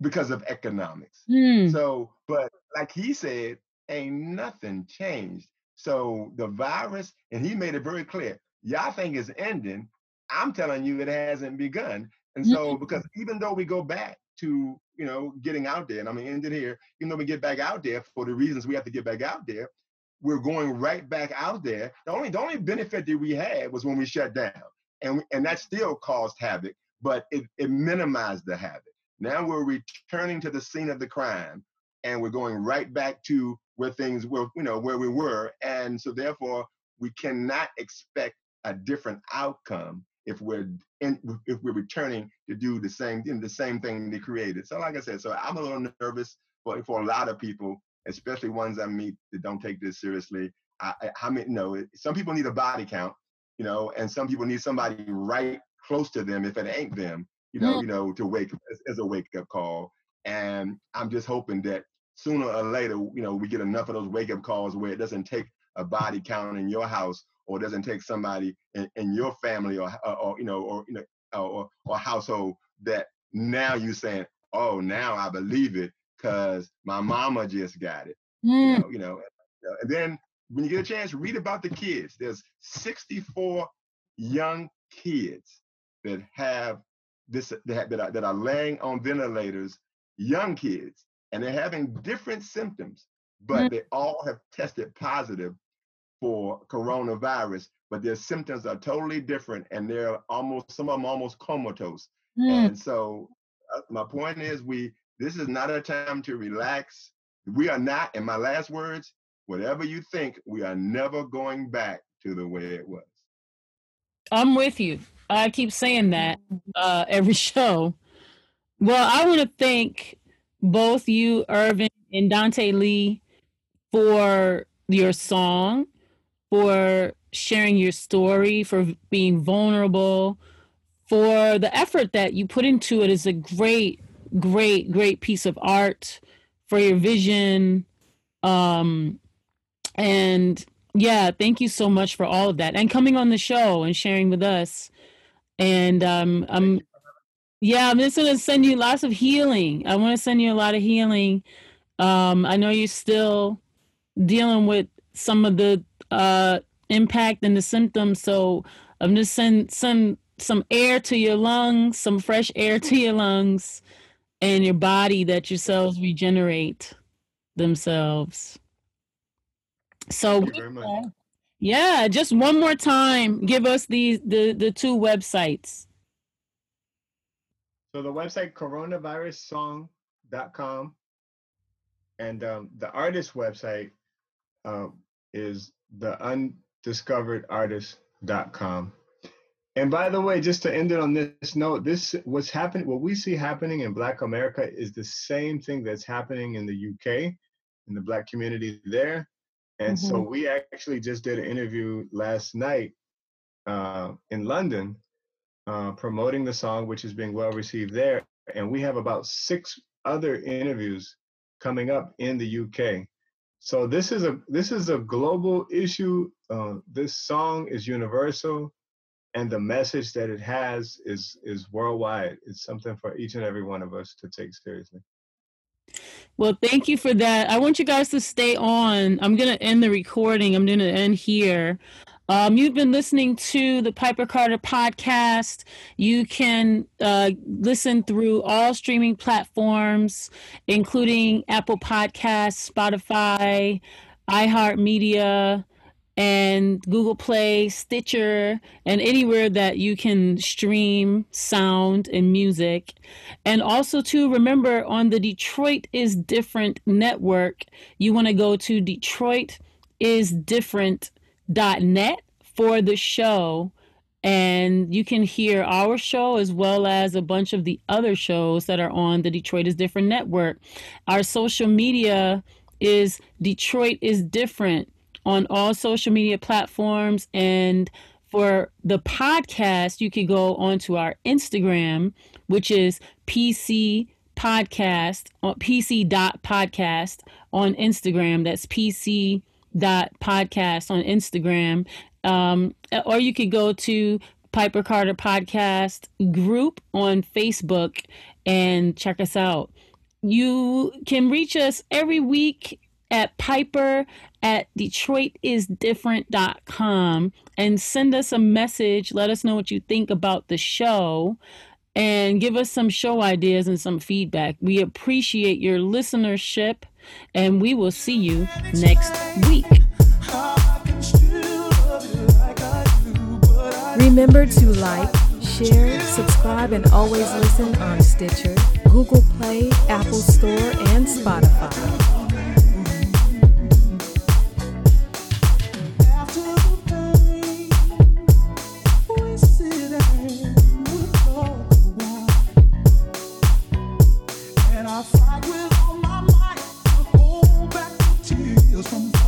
because of economics. Mm. So, but like he said, ain't nothing changed. So the virus, and he made it very clear, y'all think it's ending. I'm telling you, it hasn't begun. And so, Mm-hmm. because even though we go back to, you know, getting out there, and I'm gonna end it here, even though we get back out there for the reasons we have to get back out there, we're going right back out there. The only the only benefit that we had was when we shut down, and and that still caused havoc, but it, it minimized the havoc. Now we're returning to the scene of the crime, and we're going right back to where things were, you know, where we were, and so therefore we cannot expect a different outcome if we're in, if we're returning to do the same know, the same thing they created. So like I said, so I'm a little nervous for for a lot of people, especially ones I meet that don't take this seriously. I, I, I mean, you know, some people need a body count, you know, and some people need somebody right close to them if it ain't them, you know, Mm. you know, to wake as, as a wake up call. And I'm just hoping that sooner or later, you know, we get enough of those wake up calls where it doesn't take a body count in your house or doesn't take somebody in, in your family or, or, or, you know, or, you know, or, or household that now you're saying, oh, now I believe it because my mama just got it. You Mm. know, you know, uh, and then when you get a chance, read about the kids. There's 64 young kids that have this that, that, are, that are laying on ventilators, young kids, and they're having different symptoms, but Mm. they all have tested positive for coronavirus, but their symptoms are totally different, and they're almost some of them almost comatose. Mm. And so, uh, my point is, we this is not a time to relax. We are not, in my last words, whatever you think, we are never going back to the way it was. I'm with you. I keep saying that uh, every show. Well, I want to thank both you, Irvin and Dante Lee, for your song, for sharing your story, for being vulnerable, for the effort that you put into it is a great, great, great piece of art for your vision. Um, and yeah, thank you so much for all of that and coming on the show and sharing with us. And um, I'm, yeah, I'm just gonna send you lots of healing. I want to send you a lot of healing. Um, I know you're still dealing with some of the uh, impact and the symptoms, so I'm just send some some air to your lungs, some fresh air to your lungs, and your body that your cells regenerate themselves. So Thank you very much. yeah, just one more time, give us these the the two websites. So the website coronavirussong.com and um, the artist website um, is the undiscoveredartist.com. And by the way, just to end it on this note, this what's happening, what we see happening in Black America is the same thing that's happening in the UK, in the Black community there. And so we actually just did an interview last night uh, in London uh, promoting the song, which is being well received there. And we have about six other interviews coming up in the UK. So this is a this is a global issue. Uh, this song is universal, and the message that it has is is worldwide. It's something for each and every one of us to take seriously. Well, thank you for that. I want you guys to stay on. I'm going to end the recording. I'm going to end here. Um, you've been listening to the Piper Carter podcast. You can uh, listen through all streaming platforms, including Apple Podcasts, Spotify, iHeartMedia, and Google Play, Stitcher, and anywhere that you can stream sound and music. And also, to remember on the Detroit is Different network, you want to go to DetroitisDifferent.net for the show. And you can hear our show as well as a bunch of the other shows that are on the Detroit is Different network. Our social media is Detroit is Different on all social media platforms. And for the podcast, you can go onto our Instagram, which is PC podcast uh, on PC dot podcast on Instagram. That's PC dot podcast on Instagram. Um, or you could go to Piper Carter Podcast group on Facebook and check us out. you can reach us every week at Piper at DetroitisDifferent.com and send us a message. Let us know what you think about the show and give us some show ideas and some feedback. We appreciate your listenership and we will see you next week. Remember to like, share, subscribe, and always listen on Stitcher, Google Play, Apple Store, and Spotify. I fight with